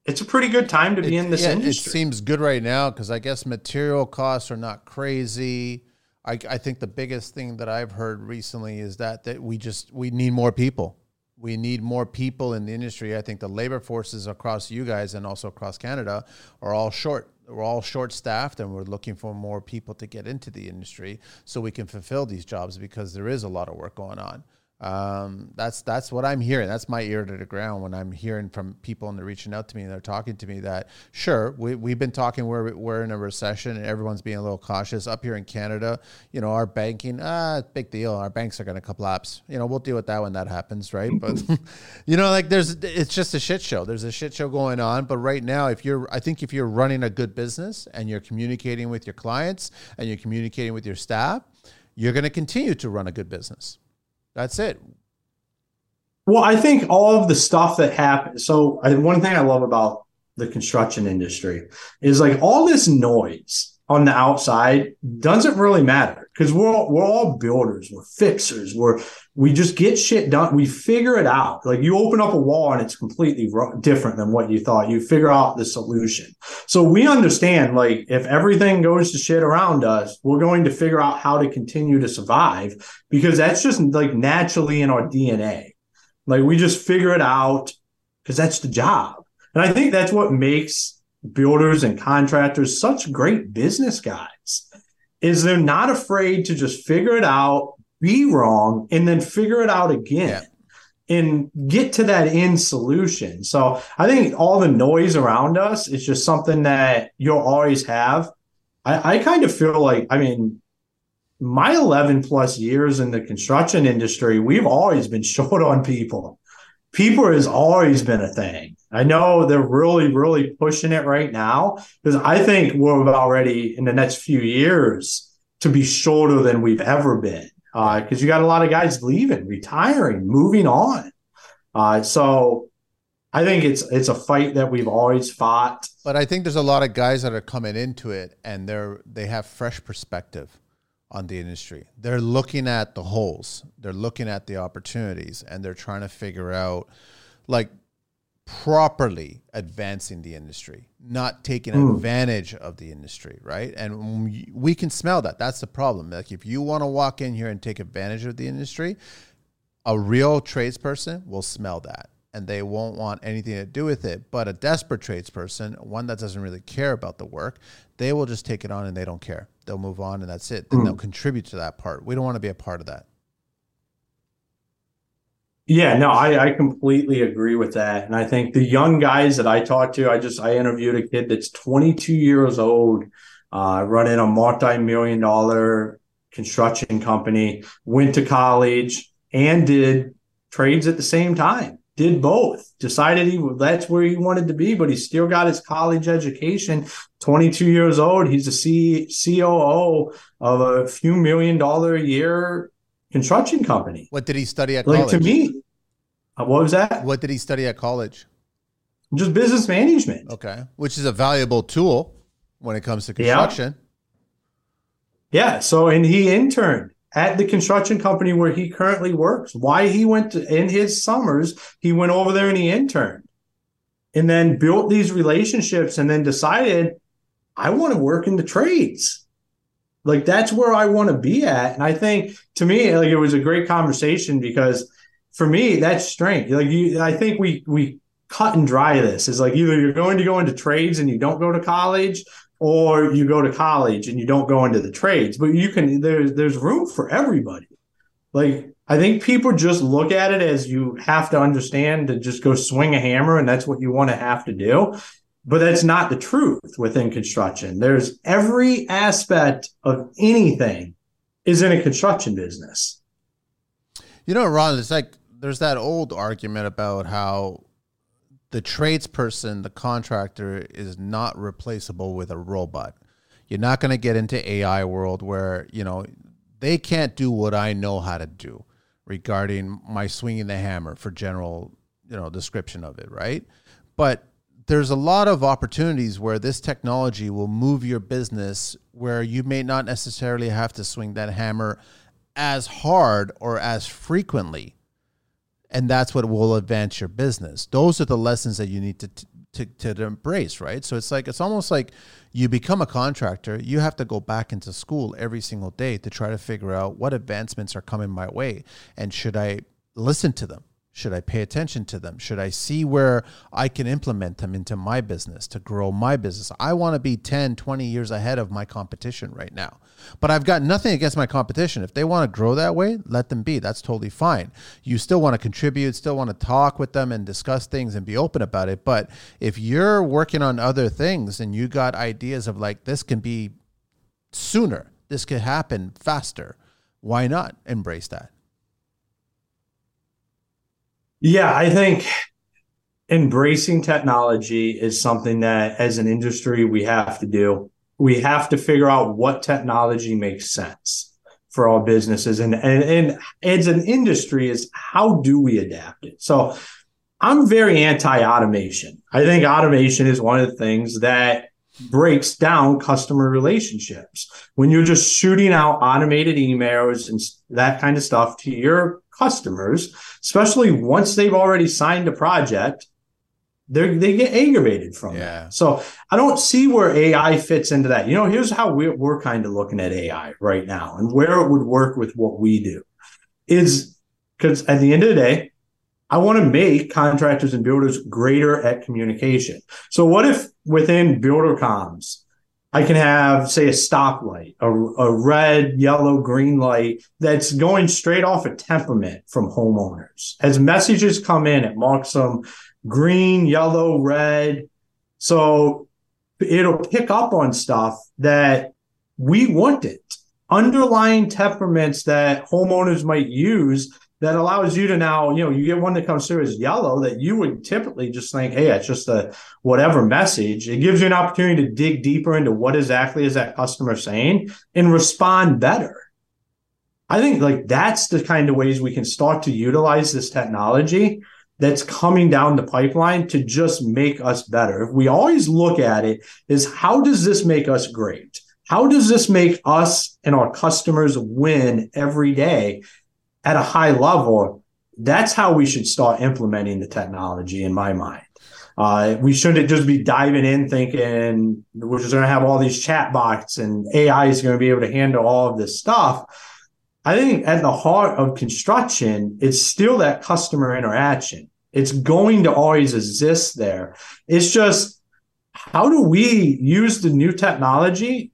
it's a pretty good time to be it, in this yeah, industry. It seems good right now because I guess material costs are not crazy. I, I think the biggest thing that I've heard recently is that that we just we need more people. we need more people in the industry. I think the labor forces across you guys and also across Canada are all short. We're all short staffed and we're looking for more people to get into the industry so we can fulfill these jobs because there is a lot of work going on. Um, that's that's what I'm hearing. That's my ear to the ground when I'm hearing from people and they're reaching out to me and they're talking to me that sure we we've been talking we're we're in a recession and everyone's being a little cautious up here in Canada. You know our banking ah big deal. Our banks are going to collapse. You know we'll deal with that when that happens, right? But you know like there's it's just a shit show. There's a shit show going on. But right now, if you're I think if you're running a good business and you're communicating with your clients and you're communicating with your staff, you're going to continue to run a good business. That's it. Well, I think all of the stuff that happened. So, I, one thing I love about the construction industry is like all this noise on the outside doesn't really matter because we're all, we're all builders, we're fixers, we're we just get shit done. We figure it out. Like you open up a wall and it's completely different than what you thought. You figure out the solution. So we understand like if everything goes to shit around us, we're going to figure out how to continue to survive because that's just like naturally in our DNA. Like we just figure it out because that's the job. And I think that's what makes builders and contractors such great business guys is they're not afraid to just figure it out be wrong and then figure it out again. Yeah and get to that end solution. So I think all the noise around us is just something that you'll always have. I, I, kind of feel like, I mean, my 11 plus years in the construction industry, we've always been short on people. People has always been a thing. I know they're really, really pushing it right now because I think we're about ready in the next few years to be shorter than we've ever been because uh, you got a lot of guys leaving, retiring, moving on. Uh, so I think it's it's a fight that we've always fought. But I think there's a lot of guys that are coming into it and they're they have fresh perspective on the industry. They're looking at the holes, they're looking at the opportunities, and they're trying to figure out like properly advancing the industry, not taking mm. advantage of the industry, right? And we can smell that. That's the problem. Like if you want to walk in here and take advantage of the industry, a real tradesperson will smell that and they won't want anything to do with it. But a desperate tradesperson, one that doesn't really care about the work, they will just take it on and they don't care. They'll move on and that's it. Then mm. they'll contribute to that part. We don't want to be a part of that. Yeah, no, I, I completely agree with that. And I think the young guys that I talked to, I just I interviewed a kid that's 22 years old, uh, running a multi-million dollar construction company, went to college and did trades at the same time. Did both. Decided he that's where he wanted to be, but he still got his college education. 22 years old. He's a C, COO of a few million dollar a year construction company. What did he study at like, college? To me, uh, what was that? What did he study at college? Just business management. Okay, which is a valuable tool when it comes to construction. Yeah. yeah. So, and he interned at the construction company where he currently works. Why he went to, in his summers, he went over there and he interned and then built these relationships and then decided, I want to work in the trades. Like that's where I want to be at. And I think to me, like it was a great conversation because for me, that's strength. Like you, I think we we cut and dry this is like either you're going to go into trades and you don't go to college, or you go to college and you don't go into the trades. But you can there's there's room for everybody. Like I think people just look at it as you have to understand to just go swing a hammer and that's what you want to have to do. But that's not the truth within construction. There's every aspect of anything is in a construction business. You know, Ron, it's like there's that old argument about how the tradesperson, the contractor, is not replaceable with a robot. You're not going to get into AI world where you know they can't do what I know how to do regarding my swinging the hammer for general you know description of it, right? But there's a lot of opportunities where this technology will move your business where you may not necessarily have to swing that hammer as hard or as frequently. And that's what will advance your business. Those are the lessons that you need to to, to embrace right? So it's like it's almost like you become a contractor you have to go back into school every single day to try to figure out what advancements are coming my way and should i listen to them Should I pay attention to them? Should I see where I can implement them into my business to grow my business? I want to be 10, 20 years ahead of my competition right now. But I've got nothing against my competition. If they want to grow that way, let them be. That's totally fine. You still want to contribute, still want to talk with them and discuss things and be open about it. But if you're working on other things and you got ideas of like, this can be sooner, this could happen faster, why not embrace that? Yeah, I think embracing technology is something that as an industry we have to do. We have to figure out what technology makes sense for our businesses and, and, and as an industry is how do we adapt it? So I'm very anti-automation. I think automation is one of the things that breaks down customer relationships. When you're just shooting out automated emails and that kind of stuff to your customers, especially once they've already signed a project, they they get aggravated from yeah. it. So I don't see where AI fits into that. You know, here's how we're, we're kind of looking at AI right now and where it would work with what we do is because at the end of the day, I want to make contractors and builders greater at communication. So what if within BuilderComs, I can have, say, a stoplight, a, a red, yellow, green light that's going straight off a temperament from homeowners. As messages come in, it marks them green, yellow, red. So it'll pick up on stuff that we wanted, underlying temperaments that homeowners might use that allows you to now, you know, you get one that comes through as yellow that you would typically just think, hey, it's just a whatever message. It gives you an opportunity to dig deeper into what exactly is that customer saying and respond better. I think like that's the kind of ways we can start to utilize this technology that's coming down the pipeline to just make us better. If we always look at it is how does this make us great? How does this make us and our customers win every day? At a high level, that's how we should start implementing the technology in my mind. Uh, we shouldn't just be diving in thinking we're just going to have all these chat bots and AI is going to be able to handle all of this stuff. I think at the heart of construction, it's still that customer interaction. It's going to always exist there. It's just how do we use the new technology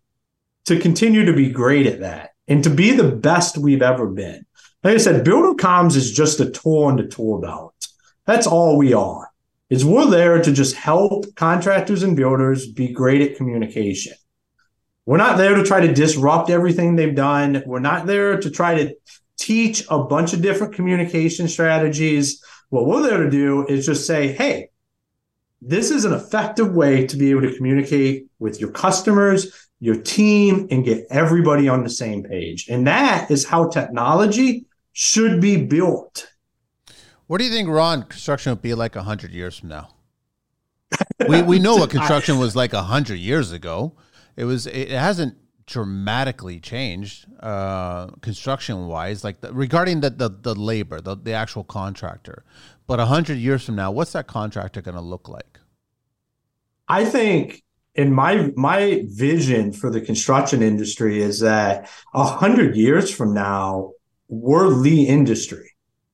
to continue to be great at that and to be the best we've ever been? Like I said, BuilderComs is just a tool in the tool belt. That's all we are. Is we're there to just help contractors and builders be great at communication. We're not there to try to disrupt everything they've done. We're not there to try to teach a bunch of different communication strategies. What we're there to do is just say, hey, this is an effective way to be able to communicate with your customers, your team, and get everybody on the same page. And that is how technology should be built. What do you think, Ron, construction will be like 100 years from now? we, we know what construction was like 100 years ago. It was it hasn't dramatically changed uh, construction wise like the, regarding the, the, the labor the, the actual contractor but 100 years from now what's that contractor going to look like i think in my my vision for the construction industry is that 100 years from now we're the industry.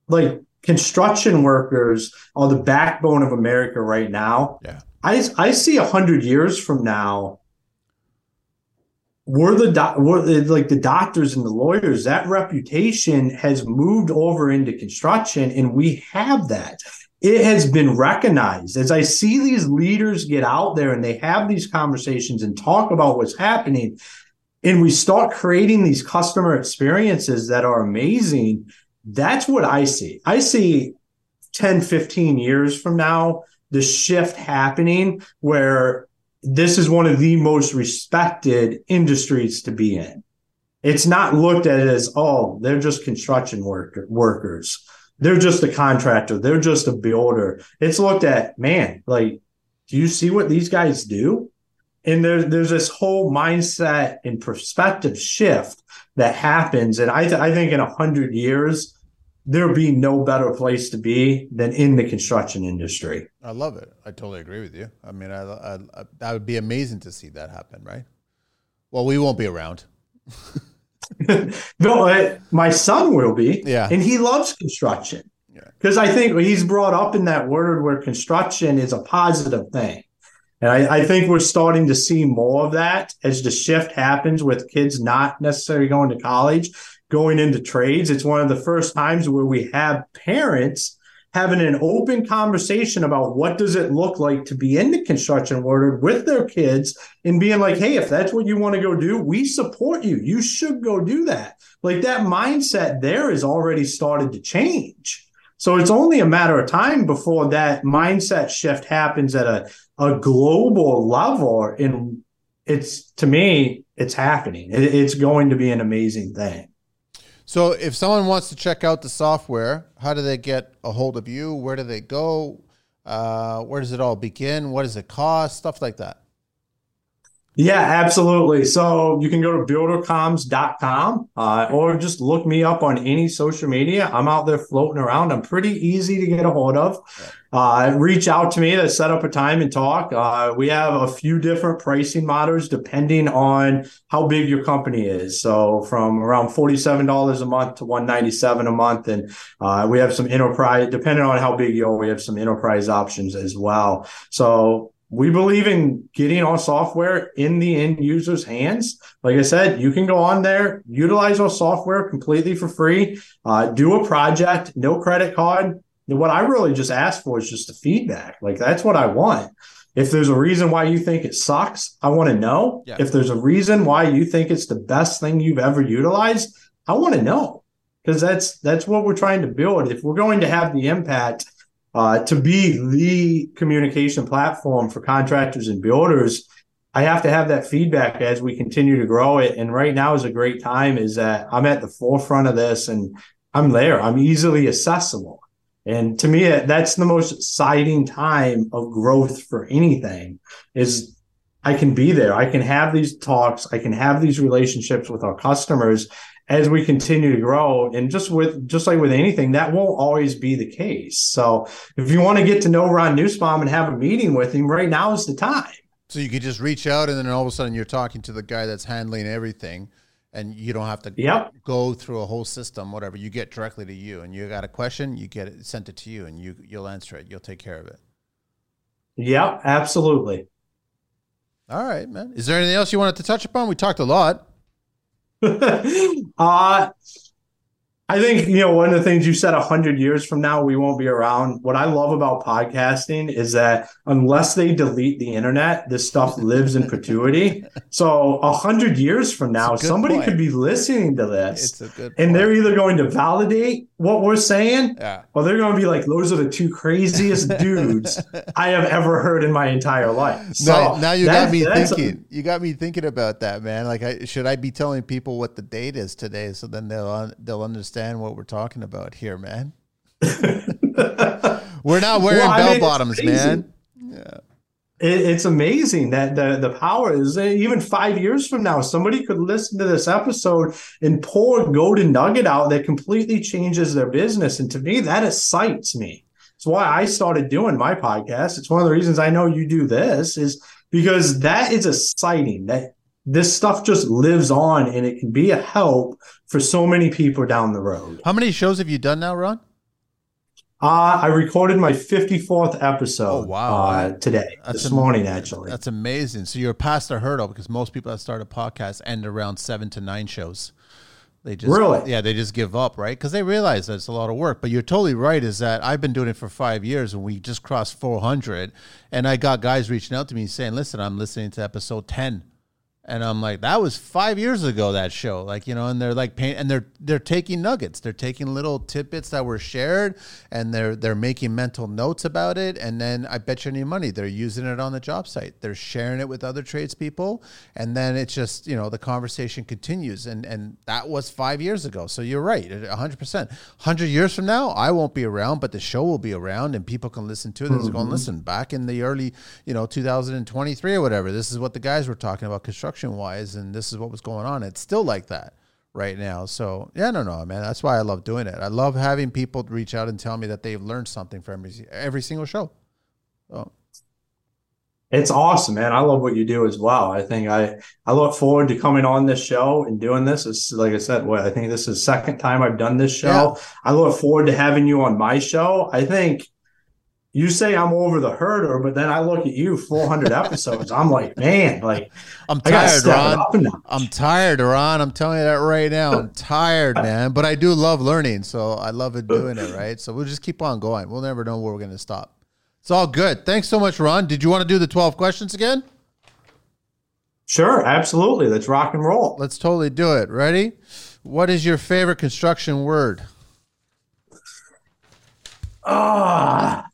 Like construction workers are the backbone of America right now. Yeah. I, I see a hundred years from now, we're the doc, we're the, like the doctors and the lawyers. That reputation has moved over into construction, and we have that. It has been recognized as I see these leaders get out there and they have these conversations and talk about what's happening and we start creating these customer experiences that are amazing, that's what I see. I see 10, 15 years from now, the shift happening where this is one of the most respected industries to be in. It's not looked at as, oh, they're just construction worker, workers. They're just a contractor. They're just a builder. It's looked at, man, like, do you see what these guys do? And there's there's this whole mindset and perspective shift that happens. And i, th- I think in a hundred years there'll be no better place to be than in the construction industry. I love it. I totally agree with you. I mean I, I, I that would be amazing to see that happen right? Well we won't be around. No my son will be. Yeah. And he loves construction. Because I think he's brought up in that word where construction is a positive thing. And I, I, think we're starting to see more of that as the shift happens with kids not necessarily going to college, going into trades. It's one of the first times where we have parents having an open conversation about what does it look like to be in the construction world with their kids and being like, hey, if that's what you want to go do, we support you. You should go do that. Like that mindset there is already started to change. So it's only a matter of time before that mindset shift happens at a, a global level. And it's to me, it's happening. It, it's going to be an amazing thing. So if someone wants to check out the software, how do they get a hold of you? Where do they go? Uh, where does it all begin? What does it cost? Stuff like that. Yeah, absolutely. So you can go to buildercoms.com uh, or just look me up on any social media. I'm out there floating around. I'm pretty easy to get a hold of. Uh, reach out to me to set up a time and talk. Uh, we have a few different pricing models depending on how big your company is. So from around $47 a month to 197 a month. And uh, we have some enterprise, depending on how big you are, we have some enterprise options as well. So we believe in getting our software in the end user's hands. Like I said, you can go on there, utilize our software completely for free, uh, do a project, no credit card. And what I really just ask for is just the feedback. Like that's what I want. If there's a reason why you think it sucks, I want to know. Yeah. If there's a reason why you think it's the best thing you've ever utilized, I want to know because that's that's what we're trying to build. If we're going to have the impact uh, to be the communication platform for contractors and builders, I have to have that feedback as we continue to grow it. And right now is a great time is that I'm at the forefront of this and I'm there. I'm easily accessible. And to me, that's the most exciting time of growth for anything is I can be there. I can have these talks. I can have these relationships with our customers as we continue to grow and just with just like with anything that won't always be the case. So if you want to get to know ron nussbaum and have a meeting with him right now is the time. So you could just reach out and then all of a sudden you're talking to the guy that's handling everything and you don't have to yep. go through a whole system whatever. You get directly to you and you got a question you get it sent it to you and you you'll answer it. You'll take care of it. Yeah absolutely. All right man. Is there anything else you wanted to touch upon? We talked a lot uh, I think, you know, one of the things you said a hundred years from now, we won't be around. What I love about podcasting is that unless they delete the internet, this stuff lives in perpetuity. So a hundred years from now, somebody point. could be listening to this and they're either going to validate what we're saying yeah. or they're going to be like, those are the two craziest dudes I have ever heard in my entire life. So now, now you got me thinking, a, you got me thinking about that, man. Like, I, should I be telling people what the date is today? So then they'll, they'll understand understand what we're talking about here, man. we're not wearing well, bell mean, bottoms, man. Yeah. It, it's amazing that the, the power is uh, even five years from now, somebody could listen to this episode and pull a golden nugget out that completely changes their business. And to me, that excites me. It's why I started doing my podcast. It's one of the reasons I know you do this is because that is exciting. That this stuff just lives on and it can be a help for so many people down the road. How many shows have you done now, Ron? Uh, I recorded my 54th episode. Oh, wow. Uh, today, that's this am- morning, actually. That's amazing. So you're past the hurdle because most people that start a podcast end around seven to nine shows. They just really, yeah, they just give up, right? Because they realize that it's a lot of work. But you're totally right. Is that I've been doing it for five years, and we just crossed 400, and I got guys reaching out to me saying, "Listen, I'm listening to episode 10 and I'm like, that was five years ago that show, like you know, and they're like paint, and they're they're taking nuggets, they're taking little tidbits that were shared, and they're they're making mental notes about it, and then I bet you any money they're using it on the job site, they're sharing it with other tradespeople, and then it's just you know the conversation continues, and and that was five years ago, so you're right, 100, percent. 100 years from now, I won't be around, but the show will be around, and people can listen to it. Mm-hmm. Going listen. Back in the early, you know, 2023 or whatever. This is what the guys were talking about construction construction wise, and this is what was going on. It's still like that right now. So yeah, no, no, man. That's why I love doing it. I love having people reach out and tell me that they've learned something from every every single show. So. It's awesome, man. I love what you do as well. I think I I look forward to coming on this show and doing this. It's like I said, what I think this is the second time I've done this show. Yeah. I look forward to having you on my show. I think you say I'm over the herder, but then I look at you 400 episodes. I'm like, man, like I'm tired, Ron. I'm tired, Ron. I'm telling you that right now. I'm tired, man. But I do love learning, so I love it doing it. Right. So we'll just keep on going. We'll never know where we're going to stop. It's all good. Thanks so much, Ron. Did you want to do the 12 questions again? Sure, absolutely. Let's rock and roll. Let's totally do it. Ready? What is your favorite construction word? Ah.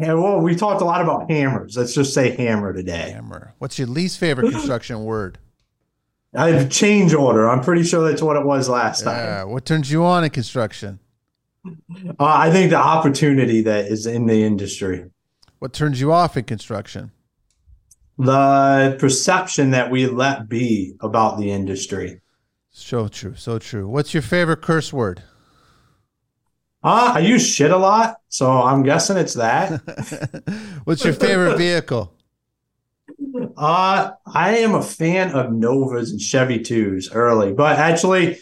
Yeah, well, we talked a lot about hammers. Let's just say hammer today. Hammer. What's your least favorite construction word? I have change order. I'm pretty sure that's what it was last yeah. time. What turns you on in construction? Uh, I think the opportunity that is in the industry. What turns you off in construction? The perception that we let be about the industry. So true. So true. What's your favorite curse word? Uh, I use shit a lot, so I'm guessing it's that. What's your favorite vehicle? Uh, I am a fan of Novas and Chevy 2s early, but actually,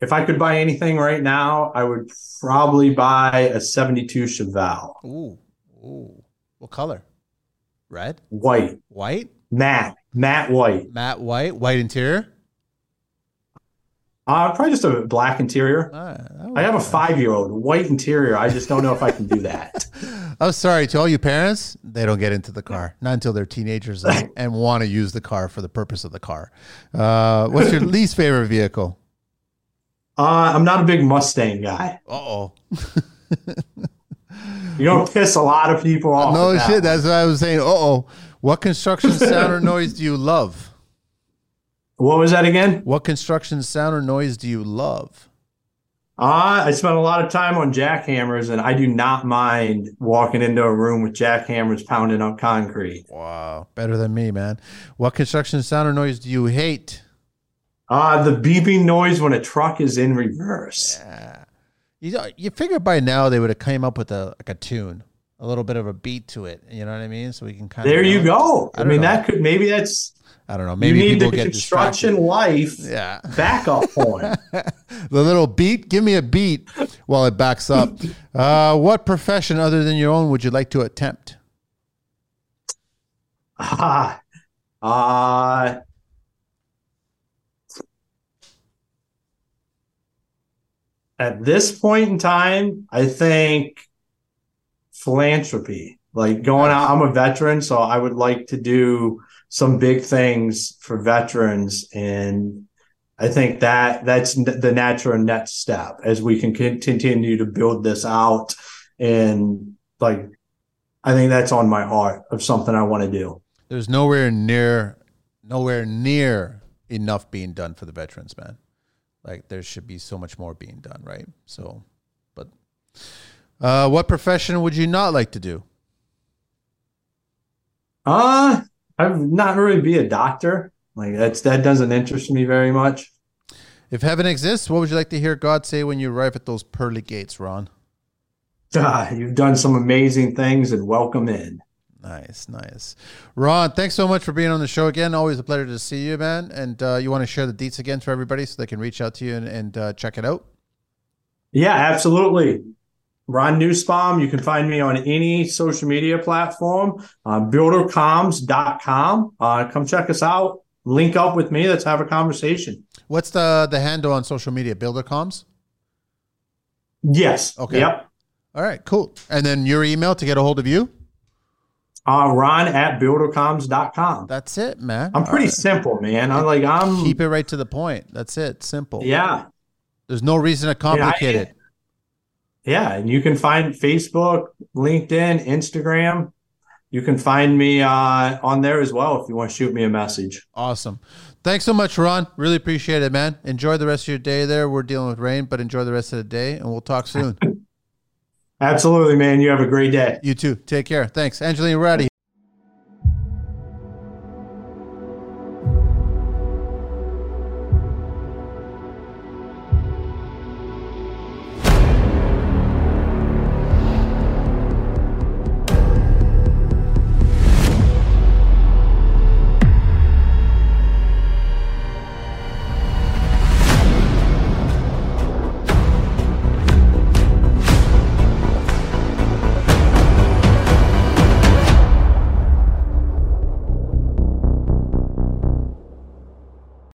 if I could buy anything right now, I would probably buy a 72 Chevelle. Ooh. Ooh. What color? Red? White. White? Matte. Matte white. Matte white. White interior? Uh, probably just a black interior. Uh, I have a five year old, white interior. I just don't know if I can do that. oh, sorry to all you parents. They don't get into the car not until they're teenagers and, and want to use the car for the purpose of the car. Uh, what's your least favorite vehicle? Uh, I'm not a big Mustang guy. Uh oh. you don't piss a lot of people off. No shit. That that's what I was saying. Uh oh. What construction sound or noise do you love? What was that again? What construction sound or noise do you love? Uh, I spent a lot of time on jackhammers, and I do not mind walking into a room with jackhammers pounding on concrete. Wow, better than me, man. What construction sound or noise do you hate? Uh, the beeping noise when a truck is in reverse. Yeah. You, you figure by now they would have came up with a like a tune, a little bit of a beat to it. You know what I mean? So we can kind there of. There you go. I, I mean, know. that could maybe that's. I don't know. Maybe you need the construction distracted. life yeah. backup point. the little beat. Give me a beat while it backs up. Uh, what profession other than your own would you like to attempt? Ah, uh, at this point in time, I think philanthropy, like going out, I'm a veteran, so I would like to do some big things for veterans. And I think that that's the natural next step as we can continue to build this out. And like, I think that's on my heart of something I want to do. There's nowhere near, nowhere near enough being done for the veterans, man. Like there should be so much more being done, right? So, but uh, what profession would you not like to do? Uh, I've not really be a doctor. Like that's that doesn't interest me very much. If heaven exists, what would you like to hear God say when you arrive at those pearly gates, Ron? Ah, you've done some amazing things and welcome in. Nice, nice. Ron, thanks so much for being on the show again. Always a pleasure to see you, man. And uh, you want to share the deets again for everybody so they can reach out to you and, and uh, check it out? Yeah, absolutely. Ron Nussbaum. You can find me on any social media platform, uh, buildercoms.com. Uh, come check us out. Link up with me. Let's have a conversation. What's the, the handle on social media? Buildercoms? Yes. Okay. Yep. All right, cool. And then your email to get a hold of you? Uh, Ron at buildercoms.com. That's it, man. I'm pretty right. simple, man. I'm like, I'm. Keep it right to the point. That's it. Simple. Yeah. There's no reason to complicate it. Yeah. And you can find Facebook, LinkedIn, Instagram. You can find me uh, on there as well if you want to shoot me a message. Awesome. Thanks so much, Ron. Really appreciate it, man. Enjoy the rest of your day there. We're dealing with rain, but enjoy the rest of the day, and we'll talk soon. Absolutely, man. You have a great day. You too. Take care. Thanks. Angelina Ratty.